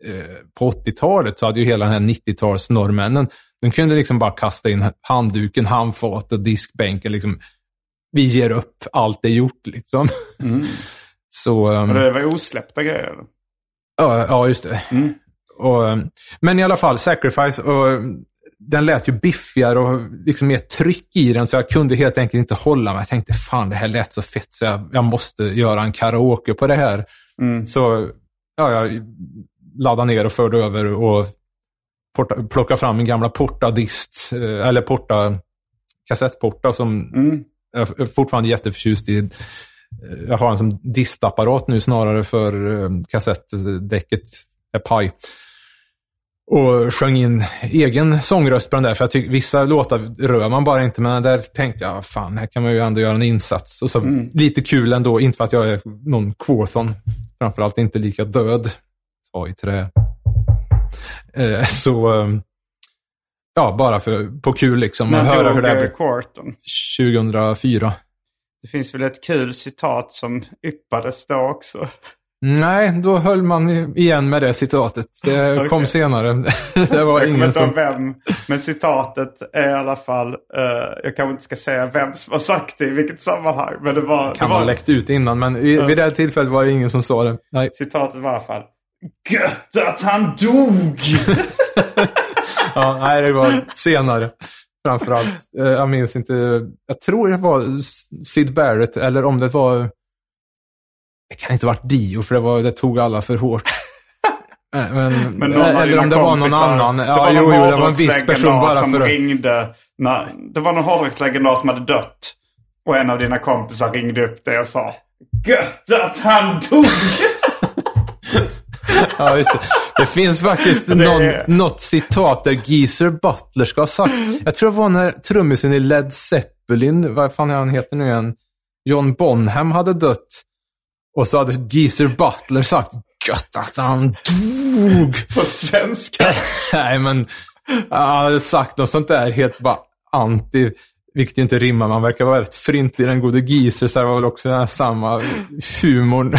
eh, på 80-talet så hade ju hela den här 90-tals norrmännen, de kunde liksom bara kasta in handduken, handfatet, diskbänken. Liksom. Vi ger upp, allt är gjort liksom. Mm. Så, ehm, Och det var osläppta grejer? ja, ja, just det. Mm. Och, ehm, men i alla fall, Sacrifice, och, den lät ju biffigare och liksom mer tryck i den, så jag kunde helt enkelt inte hålla mig. Jag tänkte, fan det här lät så fett, så jag, jag måste göra en karaoke på det här. Mm. Så ja, jag laddade ner och förde över och porta, plockade fram min gamla portadist, eh, eller porta, kassettporta som Mm. jag är fortfarande jätteförtjust i. Eh, Jag har en som distapparat nu snarare för eh, kassettdäcket är paj. Och sjöng in egen sångröst på den där, för jag tycker vissa låtar rör man bara inte, men där tänkte jag, fan, här kan man ju ändå göra en insats. Och så lite kul ändå, inte för att jag är någon Quorthon, framförallt inte lika död. Ta i trä. Eh, så, eh, ja, bara för, på kul liksom, Men höra hur det eh, Quarton? 2004. Det finns väl ett kul citat som yppades då också. Nej, då höll man igen med det citatet. Det Okej. kom senare. det var Jag ingen inte som... vem, men citatet är i alla fall, eh, jag kanske inte ska säga vem som har sagt det i vilket sammanhang, men det var, Kan det ha var läckt ut innan, men vid, vid det tillfället var det ingen som sa det. Nej. citatet var i alla fall Gött att han dog! Ja, nej, det var senare. Framförallt. Eh, Jag minns inte. Jag tror det var S- Syd Barrett, eller om det var... Det kan inte ha varit Dio, för det, var, det tog alla för hårt. Eh, Men, Men eller om det var någon annan. Det var jo, någon jo, det var en viss person bara som för ringde. När, det var någon hårdrockslegendar som hade dött. Och en av dina kompisar ringde upp dig och sa Gött att han dog! Ja, just det. Det finns faktiskt någon, något citat där Geezer Butler ska ha sagt. Jag tror det var när trummisen i Led Zeppelin, vad fan är han heter nu igen? John Bonham hade dött. Och så hade Geezer Butler sagt gött att han dog. På svenska. Nej, men han hade sagt något sånt där helt bara anti. Vilket ju inte rimmar. Man verkar vara rätt fryntlig den gode det var väl också den här samma humorn.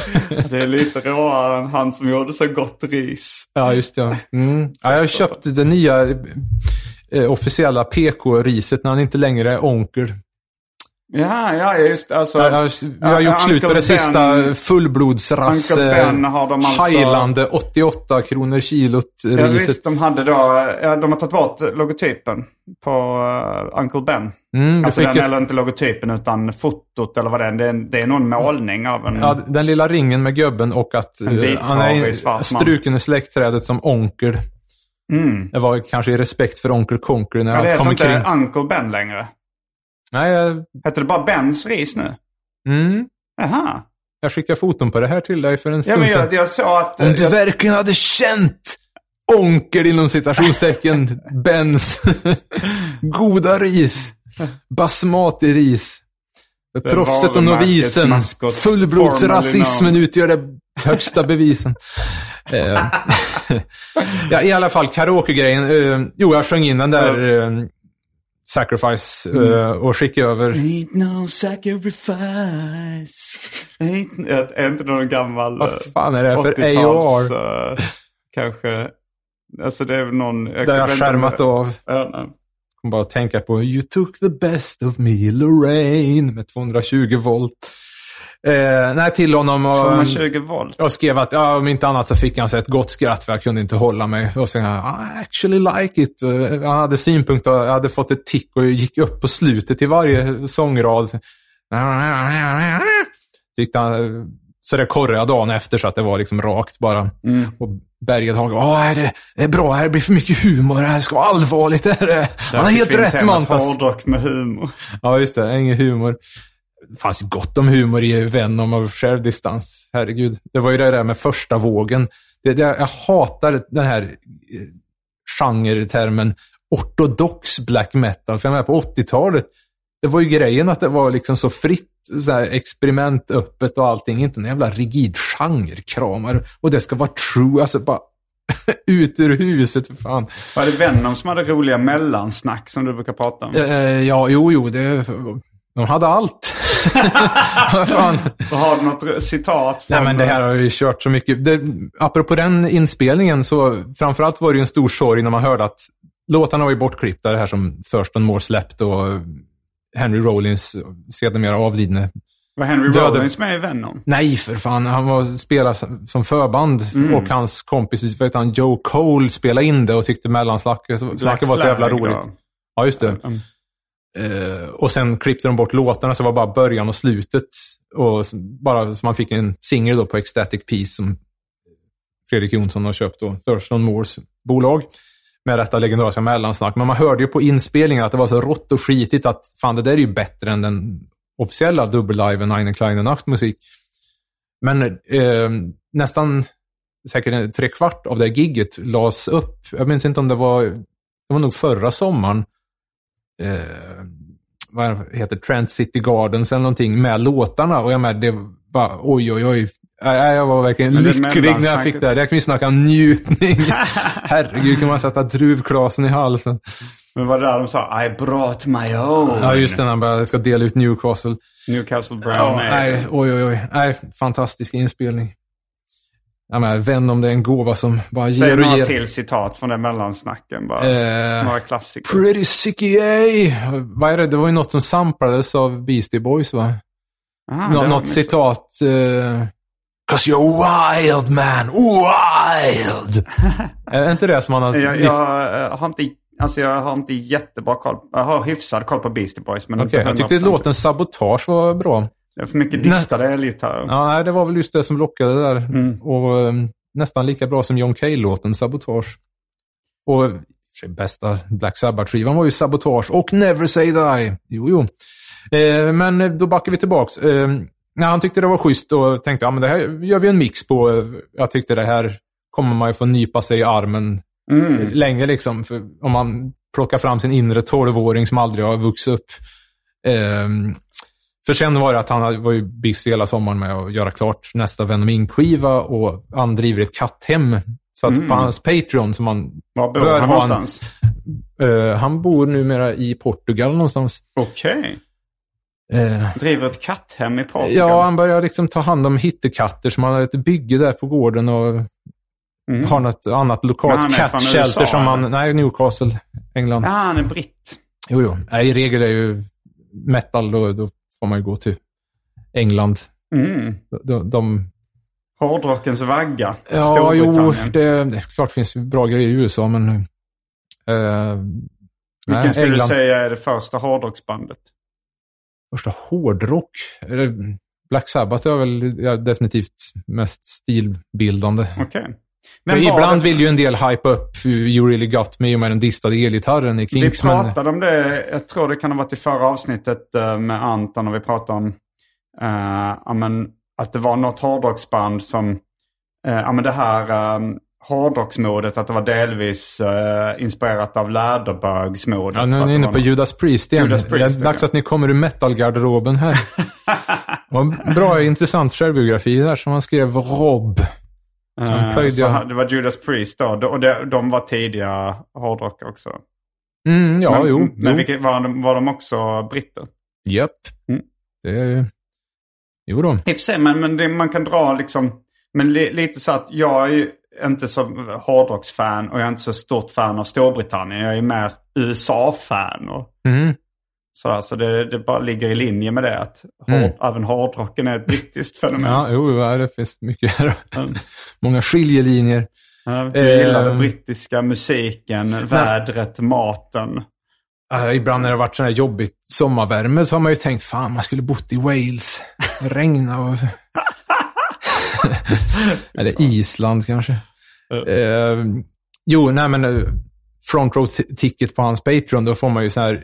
Det är lite råare än han som gjorde så gott ris. Ja, just det. Mm. Ja, jag har köpt det nya eh, officiella PK-riset när han inte längre är onkel. Ja, ja, just alltså. Jag, jag, vi har Ja, gjort slut på det sista fullblodsrass eh, alltså- Highland 88 kronor kilot Ja, visst, de hade då, ja, de har tagit bort logotypen på uh, Uncle Ben. Mm, alltså den, ett- eller inte logotypen utan fotot eller vad det är. Det är, det är någon målning av en... Ja, den lilla ringen med gubben och att eh, vit han är struken i släktträdet som onkel. Mm. Det var kanske i respekt för onkel Conker när Ja, det allt heter kom inte kring. Uncle Ben längre. Nej, jag, Heter det bara Bens ris nu? mm, Jaha. jag skickade foton på det här till dig för en Ja, stund jag, sedan. jag såg att... Om du jag, verkligen hade känt onkel inom citationstecken, Bens goda ris, basmati-ris. Proffset och novisen, fullblodsrasismen utgör det högsta bevisen. Eh, ja, I alla fall, karaoke-grejen. Eh, jo, jag sjöng in den där eh, Sacrifice eh, och skickade över. Ain't no sacrifice. Ain't... Är inte någon gammal... Vad fan är det för 80-tals, AOR? eh, kanske... Alltså det är väl någon... Jag Där kan- jag skärmat det- av. Ja, nej. Kom bara att tänka på You took the best of me, Lorraine, med 220 volt. Eh, nej, till honom och, 220 volt. och skrev att ja, om inte annat så fick han sig ett gott skratt för jag kunde inte hålla mig. Och sen, I actually like it. Och Han hade synpunkter, jag hade fått ett tick och gick upp på slutet i varje sångrad. Tyckte han, så det korrade dagen efter så att det var liksom rakt bara. Och Berget Åh, är det, det är bra, här blir för mycket humor, det här ska vara allvarligt. Det är, han har helt rätt Mantas. Hårdrock med humor. Ja, just det. Ingen humor. Det fanns gott om humor i Venom av självdistans. Herregud. Det var ju det där med första vågen. Det, det, jag hatar den här eh, genretermen ortodox black metal. För jag menar, på 80-talet, det var ju grejen att det var liksom så fritt, så här experimentöppet och allting. Inte en jävla rigid genrekramare. Och det ska vara true, alltså bara ut ur huset för fan. Var det Venom som hade roliga mellansnack som du brukar prata om? Eh, ja, jo, jo, det, de hade allt. Vad fan. Har du något citat? Nej, men det här har ju kört så mycket. Det, apropå den inspelningen så framförallt var det ju en stor sorg när man hörde att låtarna var ju bortklippta, det här som Thurston Moore släppte och Henry Rollins sedermera avlidne. Var Henry Döde- Rollins med i Venom? Nej, för fan. Han var spelade som förband och hans kompis, heter han, Joe Cole spelade in det och tyckte mellansnacket snacket var så jävla Flag då. roligt. Ja, just det. Mm. Uh, och sen klippte de bort låtarna, så det var bara början och slutet. Och bara så man fick en singel då på Ecstatic Peace som Fredrik Jonsson har köpt då, Thurston Moores bolag. Med detta legendariska mellansnack. Men man hörde ju på inspelningen att det var så rått och skitigt att fan, det där är ju bättre än den officiella dubbelliven Eine kleine Nachtmusik. Men uh, nästan säkert tre kvart av det gigget lades upp. Jag minns inte om det var, det var nog förra sommaren. Eh, vad heter Trent City Gardens eller någonting med låtarna. Och jag med, det var oj, oj, oj. Jag var verkligen lycklig när jag fick det. Jag kan ju snacka njutning. Herregud, kan man sätta druvklasen i halsen. Men var det där de sa I brought my own? Ja, just det, när han bara ska dela ut Newcastle. Newcastle Brown Ja, nej, oj, oj, oj. Nej, fantastisk inspelning. Jag menar, Venom, det är en gåva som bara Säg ger och några ger. till citat från den mellansnacken bara. Eh, några klassiker. Pretty sicky. Vad är det? Det var ju något som samplades av Beastie Boys, va? Aha, Nå- något citat. Uh, Cause you're wild man, wild! är inte det som han har... Jag, jag, eh, har inte, alltså jag har inte jättebra koll. Jag har hyfsad koll på Beastie Boys. Men inte jag tyckte 100%. låten Sabotage var bra. Det är för mycket distade här. Ja, det var väl just det som lockade där. Mm. Och ehm, nästan lika bra som John Cale-låten Sabotage. Och för bästa Black Sabbath-skivan var ju Sabotage och Never Say Die. Jo, jo. Eh, men eh, då backar vi tillbaks. Eh, han tyckte det var schysst och tänkte ja, men det här gör vi en mix på. Jag tyckte det här kommer man ju få nypa sig i armen Mm. länge liksom. För om man plockar fram sin inre tolvåring som aldrig har vuxit upp. Ehm, för sen var det att han var ju busy hela sommaren med att göra klart nästa Venom Inc-skiva och han driver ett katthem. Så att Mm. på hans Patreon, som han, Var bor han ha en- någonstans? eh, han bor numera i Portugal någonstans. Okej. Eh, Driver ett katthem i Portugal? ja, han börjar liksom ta hand om hittekatter som han har ett bygge där på gården och Mm. har något annat lokalt han är cat från shelter USA, som han, eller? nej, Newcastle, England. Ja, han är britt. Jo, jo. Nej, I regel är ju metal, då, då får man ju gå till England. Mm. De, de, Hårdrockens vagga. ja, jo, det, det klart finns bra grejer i USA, men... eh, Vilken nej, skulle du England. säga är det första hårdrocksbandet? Första hårdrock? Black Sabbath är väl definitivt mest stilbildande. Okej. För var ibland det- vill ju en del hype upp You Really Got Me med den distade elgitarren i Vi Kinks. men- pratade om det, jag tror det kan ha varit i förra avsnittet eh, med Anton och vi pratade om eh, ja, men, att det var något hårdrocksband som, eh, ja men det här um, hårdrocksmodet, att det var delvis eh, inspirerat av läderbögsmodet. Ja, nu För är ni inne på något- Judas Priest igen. Judas Priest, det är dags att ni kommer ur metalgarderoben här. Det var en bra, intressant självbiografi där som han skrev Rob. Eh, Han det var Judas Priest då, och de, de var tidiga hårdrockare också. Mm, ja, men, jo. Men jo. vilket, var, de, var de också britter? Japp. Mm. Det. Jo då. I och för sig, men, men det, man kan dra liksom... Men li, lite så att jag är ju inte så hårdrocksfan och jag är inte så stort fan av Storbritannien. Jag är mer USA-fan och Mm. Sådär. Så det, det bara ligger i linje med det att hård, Mm. även hårdrocken är ett brittiskt fenomen. Ja, jo, det finns mycket här. Mm. Många skiljelinjer. Ja, Du gillar den Ehm. brittiska musiken, vädret, maten. Uh, ibland när det har varit sån här jobbigt sommarvärme så har man ju tänkt, fan man skulle bott i Wales. Regna och... Eller Island kanske. Eh, jo, nej men uh, front row ticket på hans Patreon, då får man ju så här...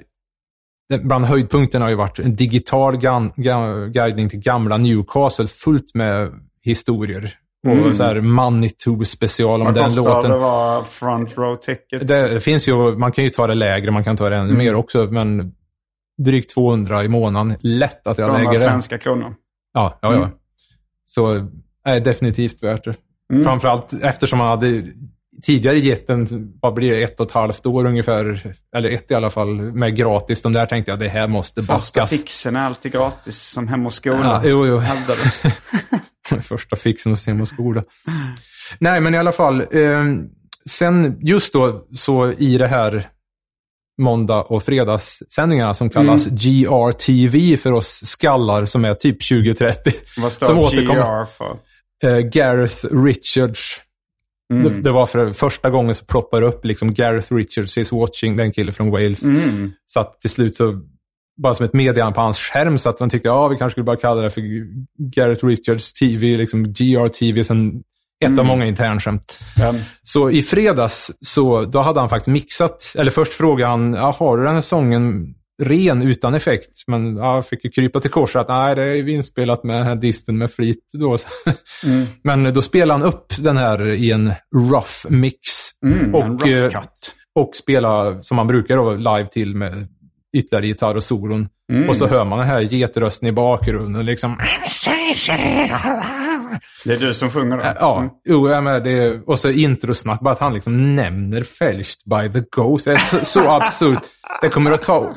Bland höjdpunkterna har ju varit en digital guidning till gamla Newcastle fullt med historier. Och så här Manitou special om Vad den låten. det var front row ticket? Det, det finns ju, man kan ju ta det lägre, man kan ta det ännu Mm. mer också, men drygt 200 i månaden. Lätt att jag 100 lägger det. svenska kronor. Ja, ja, ja. Mm. Så är definitivt värt det. Mm. Framförallt eftersom man hade tidigare gett en, vad blir det, ett och ett halvt år ungefär, eller ett i alla fall, med gratis. De där tänkte jag, det här måste Första baskas. fixen är alltid gratis, som Hem och skola. Ja, jo, jo. Första fixen hos Hem och skola. Nej, men i alla fall. Eh, sen just då, så i det här måndag och fredagssändningarna som kallas GRTV för oss skallar som är typ 2030. Vad Som står återkommer. GR för? Eh, Gareth Richards. Mm. Det, det var för första gången så ploppar upp liksom Gareth Richards is watching, den killen från Wales. Mm. Så att till slut så, bara som ett meddelande på hans skärm, så att man tyckte ja, vi kanske skulle bara kalla det för Gareth Richards TV, liksom GRTV, sen ett Mm. av många internskämt. Ja. Så i fredags, så då hade han faktiskt mixat, eller först frågade han, har du den här sången ren utan effekt? Men ja, jag fick ju krypa till korset att nej, det är inspelat med här disten med flit då. Mm. Men då spelade han upp den här i en rough mix. Mm, en och, rough eh, cut. och spela som man brukar då, live till med ytterligare gitarr och solon. Mm. Och så hör man den här getrösten i bakgrunden. Liksom. Det är du som sjunger då? Ja, Mm. jo, jag med, det, och så introsnack, bara att han liksom nämner Felched by the Ghost. Det är så, så absurt. Det kommer att ta...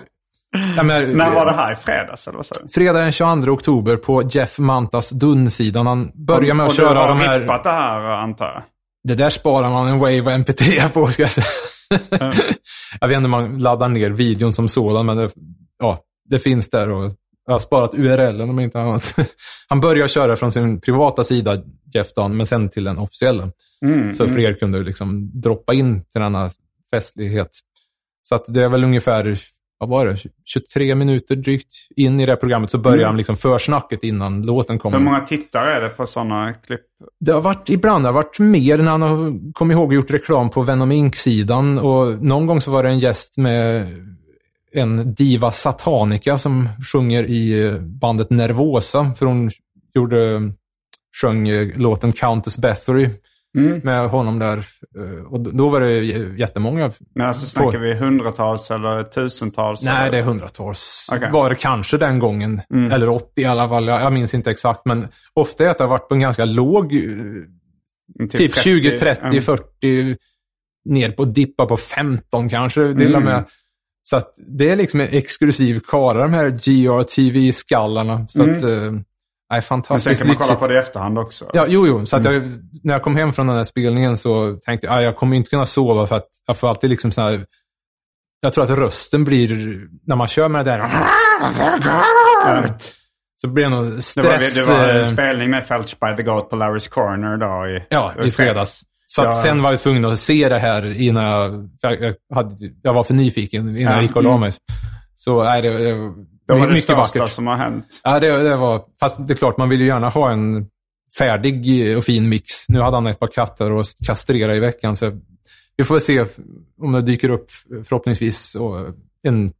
Jag menar, När var det här? I fredags eller vad sa du? Fredag den 22 oktober på Jeff Mantas Dunn-sidan. Han börjar med att och du köra har de här... rippat det här antar jag? Det där sparar man en Wave och MP3 på, ska jag säga. jag vet inte om man laddar ner videon som sådan, men det, ja, det finns där och jag har sparat URLen om inte annat. Han börjar köra från sin privata sida, Jeff Dunn, men sen till den officiella. Mm, Så fler kunde liksom droppa in till denna festlighet. Så att det är väl ungefär, vad var det, 23 minuter drygt in i det här programmet så börjar Mm. han liksom försnacket innan låten kommer. Hur många tittare är det på sådana klipp? Det har varit, ibland har det varit mer när han har, kom ihåg, gjort reklam på Venom Inc-sidan. Och någon gång så var det en gäst med en diva satanica som sjunger i eh, bandet Nervosa. För hon gjorde, sjöng eh, låten Countess Bathory Mm. med honom där. Eh, Och då var det jättemånga. Men alltså snackar vi hundratals eller tusentals? Nej, eller? det är hundratals. Okej. Var det kanske den gången. Mm. Eller 80 i alla fall. Jag, jag minns inte exakt. Men ofta är det att det har varit på en ganska låg, eh, typ 20, 30, mm. 40, ner på dippa på 15 kanske. Till och Mm. med. Så att det är liksom en exklusiv kara, de här GRTV-skallarna. Så Mm. att, nej, Men sen fantastiskt kan man kolla på det i efterhand också. Ja, jo, jo. Så att Mm. jag, när jag kom hem från den här spelningen så tänkte jag, ah, jag kommer inte kunna sova för att jag får alltid liksom så här, jag tror att rösten blir, när man kör med det där, så blir det nog Det var, stress. det var en eh, spelning med Felch by the Goat på Larry's Corner då i, Ja, i fredags. Så Ja. sen var jag tvungen att se det här innan jag... Jag, hade, jag var för nyfiken innan Ja, jag gick och la mm. mig. Så nej, det, det, var det mycket största vackert. som har hänt. Ja, det, det var... Fast det är klart, man vill ju gärna ha en färdig och fin mix. Nu hade han ett par katter och kastrera i veckan, så vi får väl se om det dyker upp förhoppningsvis en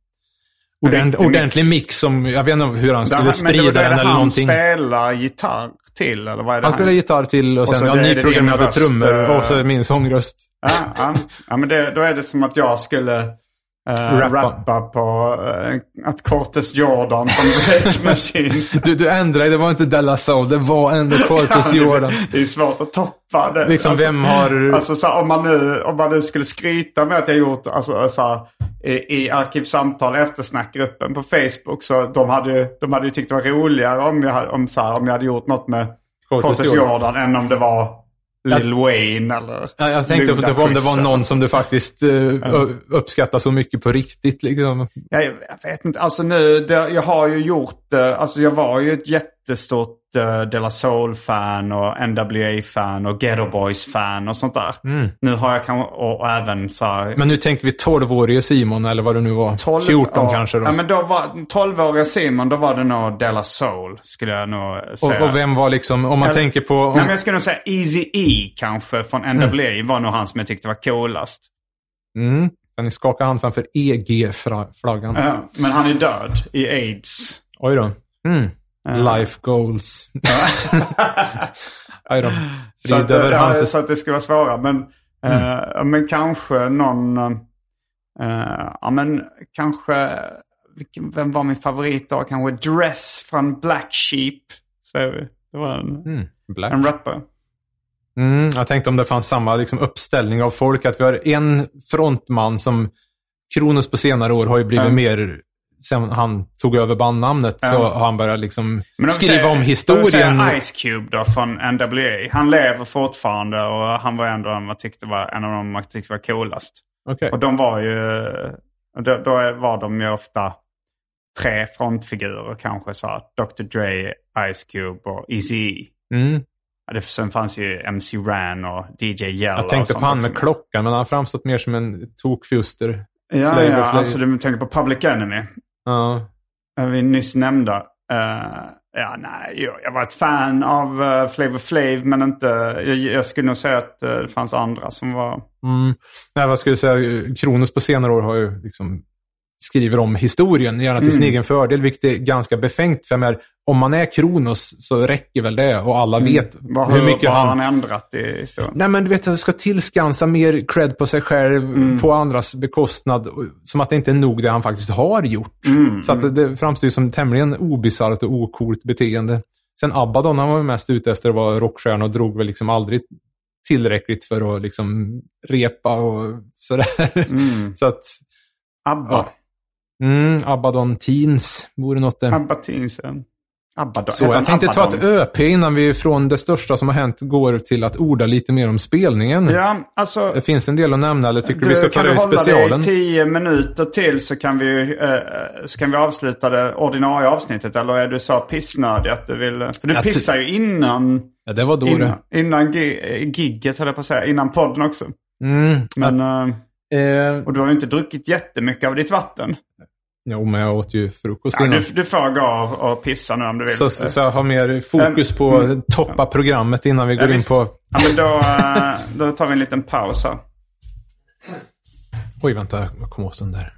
ordent, ordentlig mix. mix. som, jag vet inte hur han Det skulle men det sprida det den eller han någonting. spelar gitarr till, eller vad är det Han spelar gitarr till och Och sen nyprogrammerade trummor eh, och så min sångröst. Ja, ja. ja men det, då är det som att jag skulle uh, Rappa. rappa. på eh, att Cortes Jordan från Break Machine. Du, du ändrade, det var inte Della Soul, det var ändå Cortes Jordan. Det är svårt att toppa det. Liksom, vem har- Alltså så, om, man nu, om man nu skulle skryta med att jag gjort alltså, så i, i Arkivsamtal eftersnackgruppen på Facebook. Så de hade, ju- de hade ju tyckt det var roligare om jag, hade- om, så om jag hade gjort något med Cortes Cortes Jordan. Jordan än om det var Lil Wayne eller Ja, jag tänkte på typ, om det var någon som du faktiskt uh, uppskattar så mycket på riktigt. Liksom. Jag, jag vet inte. Alltså nu, det, jag har ju gjort, eh, alltså jag var ju ett jättestort uh, De La Soul-fan och NWA-fan och Ghetto Boys-fan och sånt där. Nu har jag kanske, och, och även så här, Mm. Men nu tänker vi 12-årige Simon, eller vad det nu var. 12 14 ja. kanske. Då. Ja, men då var 12-åriga Simon, då var det nog De La Soul, skulle jag nog säga. och, och vem var liksom, om man Eller- tänker på... Om, Nej, men jag skulle nog säga Easy E kanske från NWA var nog han som jag tyckte var coolast. mm, kan ni skaka hand framför EG-flaggan? Ja, men han är död i aids. Oj då. Mm. Life goals. Oj då. Så att, över ja, hans... så att det ska vara svåra. Men, eh, men kanske någon... eh, ja, men kanske... Vilken, vem var min favorit då? Kanske Dress från Black Sheep. Säger vi. Det var en, Mm, en rapper. Mm, jag tänkte om det fanns samma liksom, uppställning av folk. Att vi har en frontman som Kronos på senare år har ju blivit Mm. mer, sen han tog över bandnamnet, så Mm. har han börjat liksom Men skriva säger- om historien. säger Ice Cube då från NWA. Han lever fortfarande och han var ändå en, man tyckte var, en av dem man tyckte var coolast. Okej. Och de var ju... Då, då var de ju ofta tre frontfigurer kanske. Så här, Dr. Dre, Ice Cube och Eazy. Mm. Ja, det, sen fanns ju MC Ran och DJ Yella. Jag tänkte på han med klockan, men han har framstått mer som en tokfuster. Ja, Flavor ja Flav. alltså du tänker på Public Enemy. Ja. Vi nyss nämnda. Eh, ja, nej, jag, var ett fan av uh, Flavor Flav men inte... Jag, jag skulle nog säga att eh, det fanns andra som var... Mm. Nej, vad skulle jag säga? Kronos på senare år har ju liksom skriver om historien, gärna till sin Mm. egen fördel, vilket är ganska befängt. För menar, om man är Kronos så räcker väl det och alla vet Vad, hur mycket han... han ändrat i historien? Nej men du vet, han ska tillskansa mer cred på sig själv Mm. på andras bekostnad. Som att det inte är nog det han faktiskt har gjort. Mm, Så att det, framstår ju som tämligen obisarrt och okult beteende. Sen Abaddon, han var mest ute efter att vara rockstjärna och drog väl liksom aldrig tillräckligt för att liksom repa och sådär. Mm. Så att, Abba. Ja. Mm, Abaddon Teens vore något det. Abba Tinsen. Abba Så jag tänkte ta ett ÖP innan vi från det största som har hänt går till att orda lite mer om spelningen. Ja, alltså... Det finns en del att nämna, eller tycker du vi ska ta kan det du i hålla specialen? dig i tio minuter till så kan vi, eh, så kan vi avsluta det ordinarie avsnittet? Eller är du så pissnödig att du vill... För du Jag pissar ju innan, Ja, det var då innan, det. innan gi- gigget, höll jag på att säga. Innan podden också. Mm, Men, eh, eh, och du har ju inte druckit jättemycket av ditt vatten. Jo, men jag åt ju frukost Ja, innan. du, du får gå och, och pissa nu om du vill. Så, så, så jag har mer fokus på att Mm. toppa programmet innan vi Ja, går in visst. på... Ja, men då, eh, då tar vi en liten paus här. Oj, vänta, jag kom åt den där.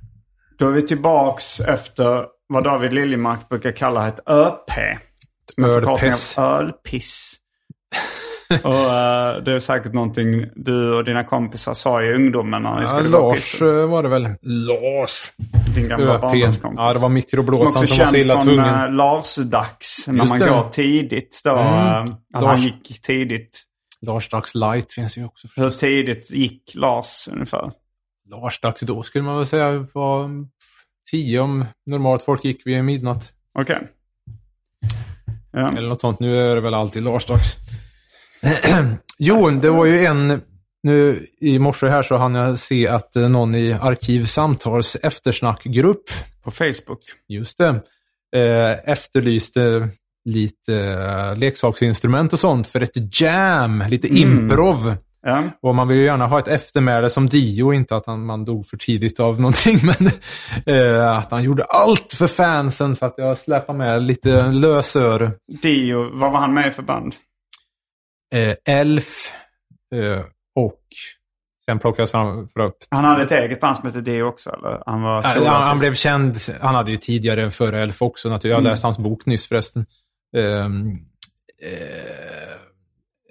Då är vi tillbaks efter vad David Liljemark brukar kalla ett ÖP. Ölpiss. ölpiss. Och eh, det är säkert någonting du och dina kompisar sa i ungdomen när ni Ja, skulle Lars eh, var det väl. Lars. Din gamla barndomskompis. Ja, det var Som mikroblåsan också som, var så illa tvungen. uh, Lars-dags. När man det. går tidigt då. Mm. eh, att han Lars. gick tidigt. Lars Dags Light finns ju också. Hur tidigt gick Lars ungefär? Lars Dags då skulle man väl säga var tio om normalt folk gick vid midnatt. Okej. Ja. Eller något sånt. Nu är det väl alltid Lars Dags. jo, det var ju en... Nu i morse här så hann jag se att eh, någon i Arkivsamtals eftersnackgrupp, På Facebook. just det, eh, efterlyste lite eh, leksaksinstrument och sånt för ett jam, lite improv. Ja. Och man vill ju gärna ha ett eftermäle som Dio, inte att han, man dog för tidigt av någonting, men eh, att han gjorde allt för fansen så att jag släpar med lite lösöre. Dio, vad var han med i för band? Eh, Elf eh, och sen plockades fram för upp. Han hade ett eget band som hette Dio också eller? Han var Eh, han, han blev känd, han hade ju tidigare före Elf också naturligtvis. Jag har läst hans bok nyss förresten. Ehm,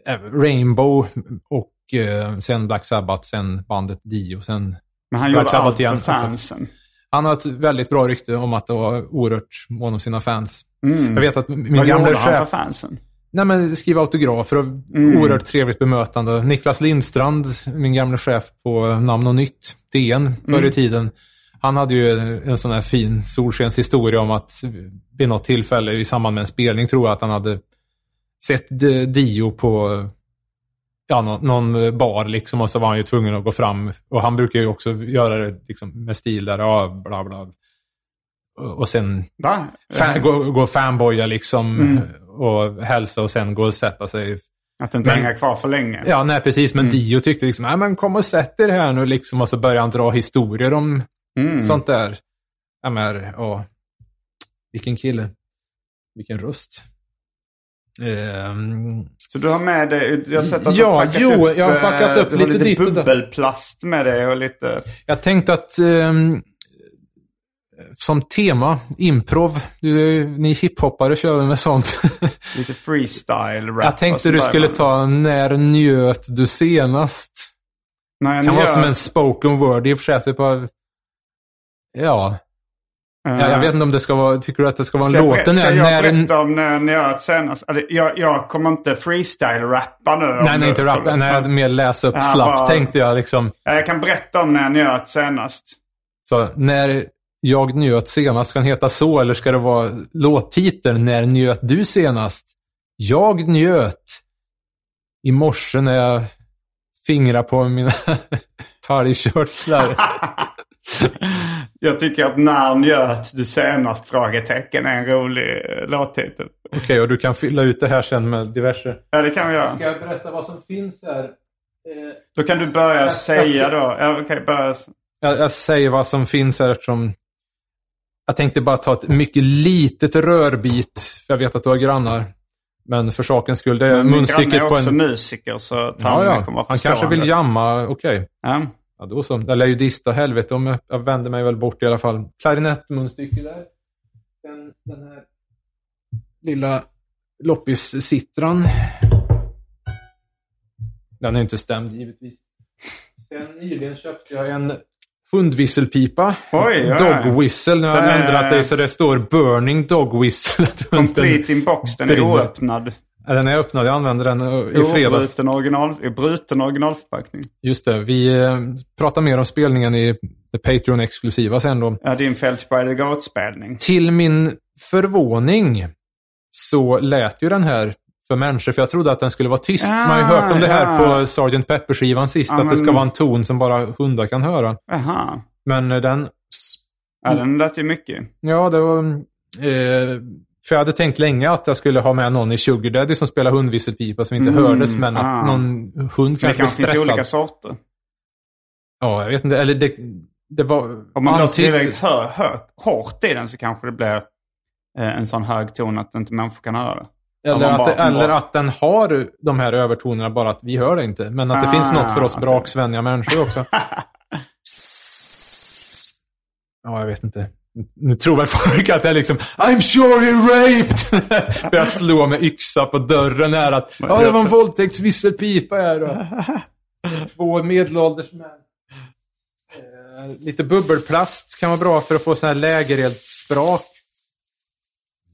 eh, Rainbow och eh, sen Black Sabbath, sen bandet Dio, sen Men han Black gjorde Sabbath allt för igen. fansen. Han har ett väldigt bra rykte om att vara oerhört mån om sina fans. Mm. Jag vet att min Vad gamla gjorde han för chef... fansen? Nej, men skriva autografer och Mm. oerhört trevligt bemötande. Niklas Lindstrand, min gamla chef på Namn och Nytt, DN, förr Mm. i tiden. Han hade ju en sån här fin solskenshistoria om att vid något tillfälle i samband med en spelning tror jag att han hade sett Dio på ja, någon, någon bar liksom och så var han ju tvungen att gå fram. Och han brukar ju också göra det liksom med stil där, ja, bla bla. Och sen fan, gå, gå fanboya liksom Mm. Och hälsa och sen gå och sätta sig. Att inte Men- hänga kvar för länge? Ja, nej precis. Men Dio tyckte liksom, nej men kom och sätt er här nu liksom. Och så började han dra historier om Mm. sånt där. Ja, men, ja. Vilken kille. Vilken röst. Ehm, Så du har med dig, jag har sett att du Ja, har packat jo, upp, jag har packat eh, upp lite lite bubbelplast med dig och lite... jag tänkte att ehm, som tema, improv. Du, ni hiphoppare kör väl med sånt. Lite freestyle rap. jag tänkte du skulle ta När njöt du senast? Nej, kan vara som en spoken word i och för sig. Typ av, ja, eh, jag, jag vet inte om det ska vara, tycker du att det ska vara en låt? ska jag när, berätta om när åt senast? Eller, Jag, jag kommer inte freestyle-rappa nu. nej, nej, inte rap. Nej, mer läsa upp Ja, slappt bara- tänkte jag liksom. Ja, Jag kan berätta om när jag njöt senast. Så när jag njöt senast, ska den heta så eller ska det vara låttiteln När njöt du senast? Jag njöt i morse när jag fingrade på mina talgkörtlar. jag tycker att när njöt du senast? Frågetecken är en rolig eh, låttitel. Okej, och du kan fylla ut det här sen med diverse. Ja, det kan vi göra. Ska jag berätta vad som finns här? Då kan du börja jag säga ska- då. Ja, okej, börja. Jag, jag säger vad som finns här eftersom jag tänkte bara ta ett mycket litet rörbit, för jag vet att du har grannar. Men för sakens skull, det är Min granne munstycket är på också en... musiker så Ja, ja. kommer att Han kanske vill jamma, okej. Ja. Ja, då så. Jag lär ju dista helvete om jag, jag vänder mig väl bort i alla fall. Klarinettmunstycke där. Sen den här lilla loppis-sittran. Den är inte stämd givetvis. Sen nyligen köpte jag en hundvisselpipa. Oj, oj. Dog whistle. Nu har jag ändrat det så det står burning dog whistle. Complete inbox, den är oöppnad. Ja, Den är öppnad. Jag använde den eh, i fredags. Obruten original, bruten originalförpackning. Just det. Vi eh, pratar mer om spelningen i det Patreon-exklusiva sen då. Ja, din the Goat-spelning. Till min förvåning så lät ju den här för människor, för jag trodde att den skulle vara tyst. Ah, Man har ju hört om det här ja. på Sgt. Pepper-skivan sist, Ja, att det ska men- vara en ton som bara hundar kan höra. Jaha. Men eh, den, Ja, den lät ju mycket. ja det var... Eh, för jag hade tänkt länge att jag skulle ha med någon i Sugar Daddy som spelar hundvisselpipa som inte Mm, hördes, men att ah. någon hund Det kanske blir kanske finns stressad. olika sorter. Ja, jag vet inte. Eller det, det var... Om man låter tillräckligt hö, hö, hårt i den så kanske det blir eh, en sån hög ton att inte människor kan höra det. Eller, att, bara- det, eller bara- att den har de här övertonerna, bara att vi hör det inte. Men att det Ah, finns något för oss okej. braksvänliga människor också. ja, jag vet inte. Nu tror väl folk att jag liksom I'm sure he raped! Börjar slå med yxa på dörren här att ja, det var en våldtäktsvisselpipa här och två medelålders män. Eh, lite bubbelplast kan vara bra för att få sån här lägereldssprak.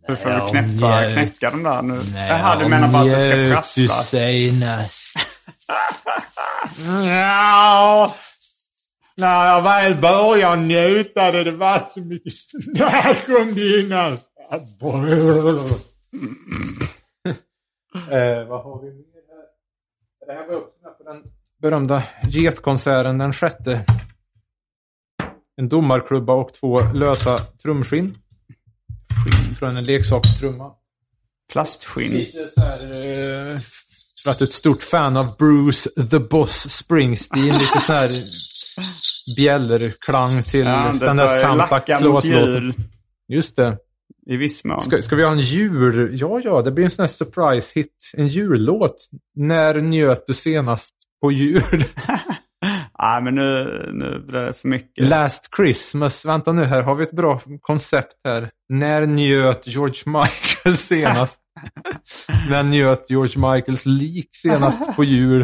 Hur får vi knäppa, knäcka dem där nu? Jaha, du menar bara att det ska prassla? senast. ja, när jag väl började njuta det, det var så mycket snack om dina... eh, vad har vi mer här? Det här var också med på den berömda getkonserten den sjätte. En domarklubba och två lösa trumskinn. Skinn från en leksakstrumma. Plastskinn. Lite så här, eh, för att du är ett stort fan av Bruce the Boss Springsteen. Lite så här bjällerklang till Ja, den där Santa Claus-låten. Just det. I viss mån. Ska, ska vi ha en jul... Ja, ja, det blir en sån här surprise hit. En jullåt. När njöt du senast på jul? Nej, men nu, nu blir det för mycket. Last Christmas. Vänta nu, här har vi ett bra koncept här. När njöt George Michael senast? När njöt George Michaels lik senast på jul?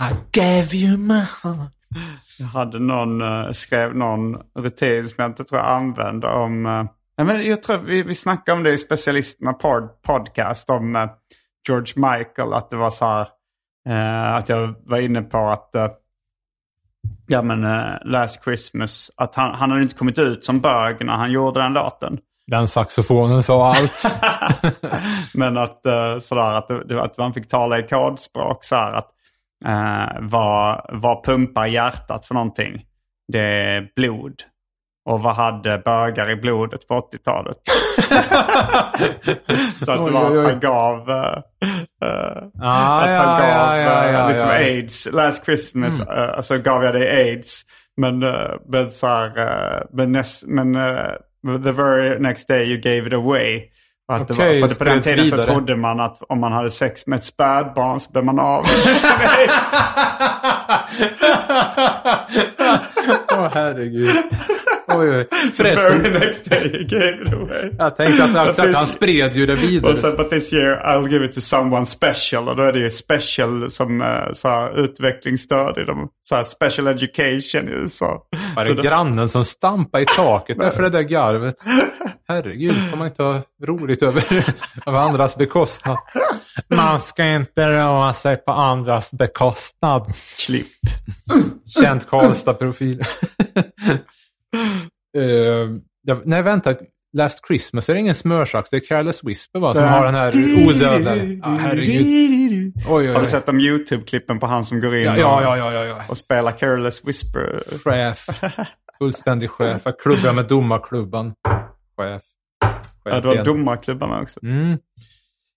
I gave you my heart. Jag hade någon, eh, skrev någon rutin som jag inte tror jag använder om... eh, nej, men jag tror vi, vi snackade om det i specialisterna pod, podcast om eh, George Michael. Att det var så här, eh, att jag var inne på att, ja men eh, Last Christmas, att han, han hade inte kommit ut som bög när han gjorde den låten. Den saxofonen sa allt. Men att, eh, sådär, att, att man fick tala i kodspråk så här att vad, vad pumpar hjärtat för någonting? Det är blod. Och vad hade bögar i blodet på 80-talet? så att det var att han gav, eh, Ah, att han ja, gav ja, ja, eh, liksom. Mm. aids. Last Christmas eh, alltså gav jag dig aids. Men, eh, men så här, men, näst, men the very next day you gave it away. Att Okej, det var, för på den tiden så vidare. trodde man att om man hade sex med ett spädbarn så blev man av med aids. Herregud. Oj, oj. The Förresten, very next day you gave it away. jag tänkte att, this- han spred ju det vidare. Och sen but this year I'll give it to someone special. Och då är det ju special som uh, så här, utvecklingsstöd i de, så här, special education i USA. Var Så det grannen som stampade i taket där för det där garvet? Herregud, får man inte ha roligt över, över andras bekostnad? Man ska inte roa sig på andras bekostnad. Klipp. Känd Karlstad-profil. uh, nej, vänta. Last Christmas är det ingen smörsax. Det är Careless Whisper va? Som har den här odödliga... Ja, herregud. Oj, oj, Har du sett de YouTube-klippen på han som går in Ja, ja, ja, ja, ja, ja. och spelar Careless Whisper? Chef. Fullständig chef. Jag klubbar med domarklubban. Chef. Ja, du har igen. domarklubbar med också. Mm.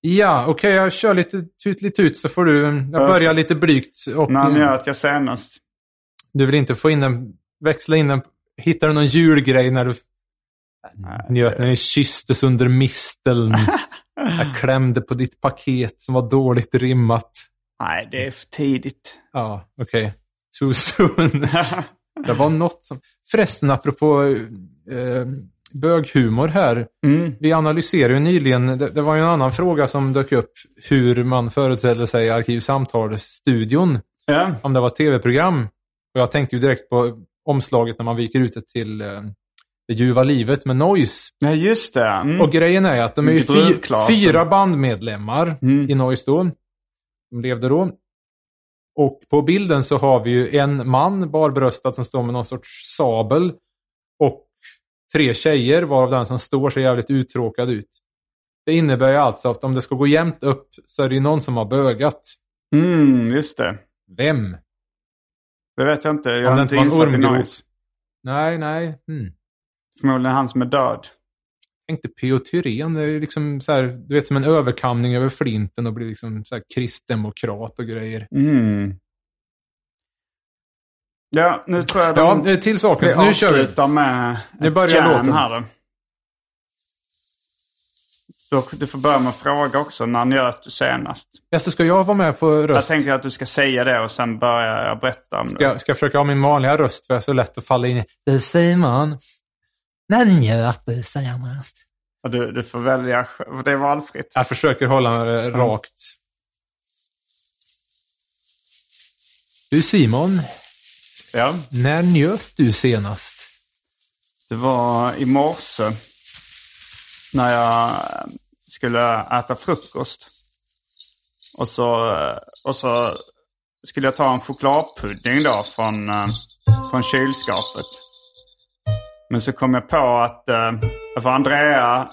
Ja, okej, jag kör lite tut lite ut så får du... Jag börjar lite blygt. Och När njöt jag senast? du vill inte få in en... Växla in en... Hittar du någon julgrej när du njöt när ni kysstes under misteln? jag klämde på ditt paket som var dåligt rimmat. Nej, det är för tidigt. Ja, okej. Too soon. det var något som... Förresten, apropå eh, böghumor här. Mm. Vi analyserade ju nyligen, det, det var ju en annan fråga som dök upp, hur man föreställer sig Arkivsamtal-studion. Ja. Om det var tv-program. Och jag tänkte ju direkt på omslaget när man viker ut det till eh, Det ljuva livet med Noise. ja, just det. Mm. Och grejen är att de är ju fy, fyra bandmedlemmar Mm. i Noise då. De levde då. Och på bilden så har vi ju en man barbröstad som står med någon sorts sabel. Och tre tjejer varav den som står ser jävligt uttråkad ut. Det innebär ju alltså att om det ska gå jämnt upp så är det ju någon som har bögat. Mm, just det. Vem? Det vet jag inte. Jag Om det inte var en ormgrop. Nej, nej. Hmm. Förmodligen han som är död. tänkte P.O. Det är liksom så här, du vet som en överkamning över flinten och blir liksom så här kristdemokrat och grejer. Mm. Ja, nu tror jag de... Ja, till saken. Nu kör vi. med ett börjar låten. här. Så Du får börja med att fråga också. När njöt du senast? Ja, så ska jag vara med på Jag röst? tänkte att du ska säga det och sen börjar jag berätta om Ska, det. jag- ska jag försöka ha min vanliga röst för jag är så lätt att falla in i. Är Simon. När njöt du senast? Och du, du får välja, det är valfritt. Jag försöker hålla mig rakt. Du Simon, Ja, när njöt du senast? det var i morse när jag skulle äta frukost. Och så, och så skulle jag ta en chokladpudding då från, eh, från kylskåpet. Men så kom jag på att eh, för Andrea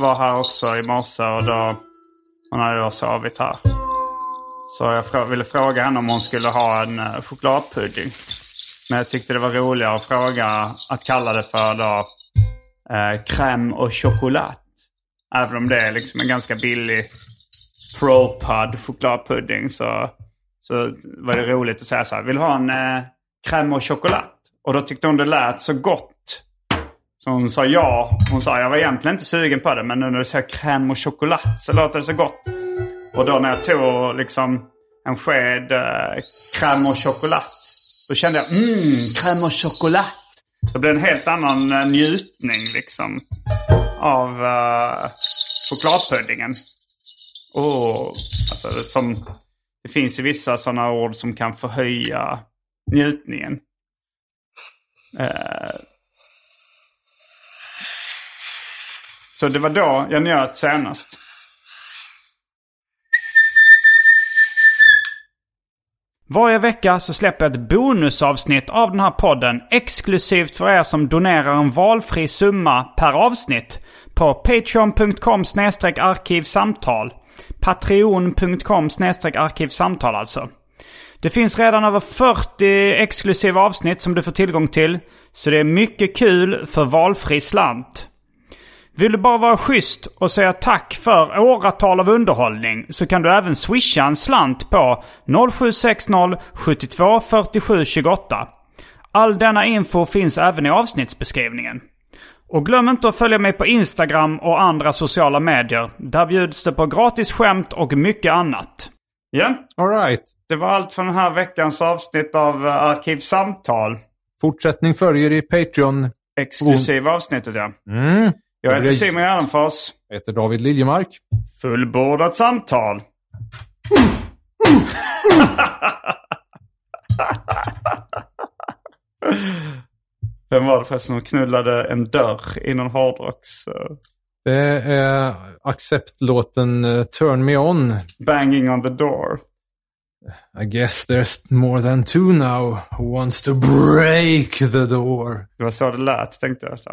var här också i morse och då hon hade då sovit här. Så jag ville fråga henne om hon skulle ha en eh, chokladpudding. Men jag tyckte det var roligare att fråga att kalla det för då eh, crème och choklad. Även om det är liksom en ganska billig ProPud chokladpudding så, så var det roligt att säga så här. Vill du ha en eh, crème och choklad? Och då tyckte hon det lät så gott. Så hon sa ja. Hon sa jag var egentligen inte sugen på det men nu när du säger crème och choklad så låter det så gott. Och då när jag tog liksom en sked eh, crème och choklad. Då kände jag mm, crème och choklad. Det blir en helt annan eh, njutning liksom. Av uh, chokladpuddingen. Oh, alltså, det som, det finns ju vissa sådana ord som kan förhöja njutningen. Uh, så det var då jag njöt senast. Varje vecka så släpper jag ett bonusavsnitt av den här podden exklusivt för er som donerar en valfri summa per avsnitt på patreon.com arkivsamtal. Patreon.com arkivsamtal alltså. Det finns redan över 40 exklusiva avsnitt som du får tillgång till. Så det är mycket kul för valfri slant. Vill du bara vara schysst och säga tack för åratal av underhållning så kan du även swisha en slant på 0760 72 47 28. All denna info finns även i avsnittsbeskrivningen. Och glöm inte att följa mig på Instagram och andra sociala medier. Där bjuds det på gratis skämt och mycket annat. Ja, All right. det var allt för den här veckans avsnitt av eh, Arkivsamtal. Fortsättning följer i Patreon. Exklusiva avsnittet ja. Mm. Jag heter Simon Gärdenfors. Jag heter David Liljemark. Fullbordat samtal. Vem var det förresten som knullade en dörr i någon hårdrocks... eh, Det är acceptlåten eh, Turn Me On. banging on the door. I guess there's more than two now who wants to break the door. Det var så det lät tänkte jag.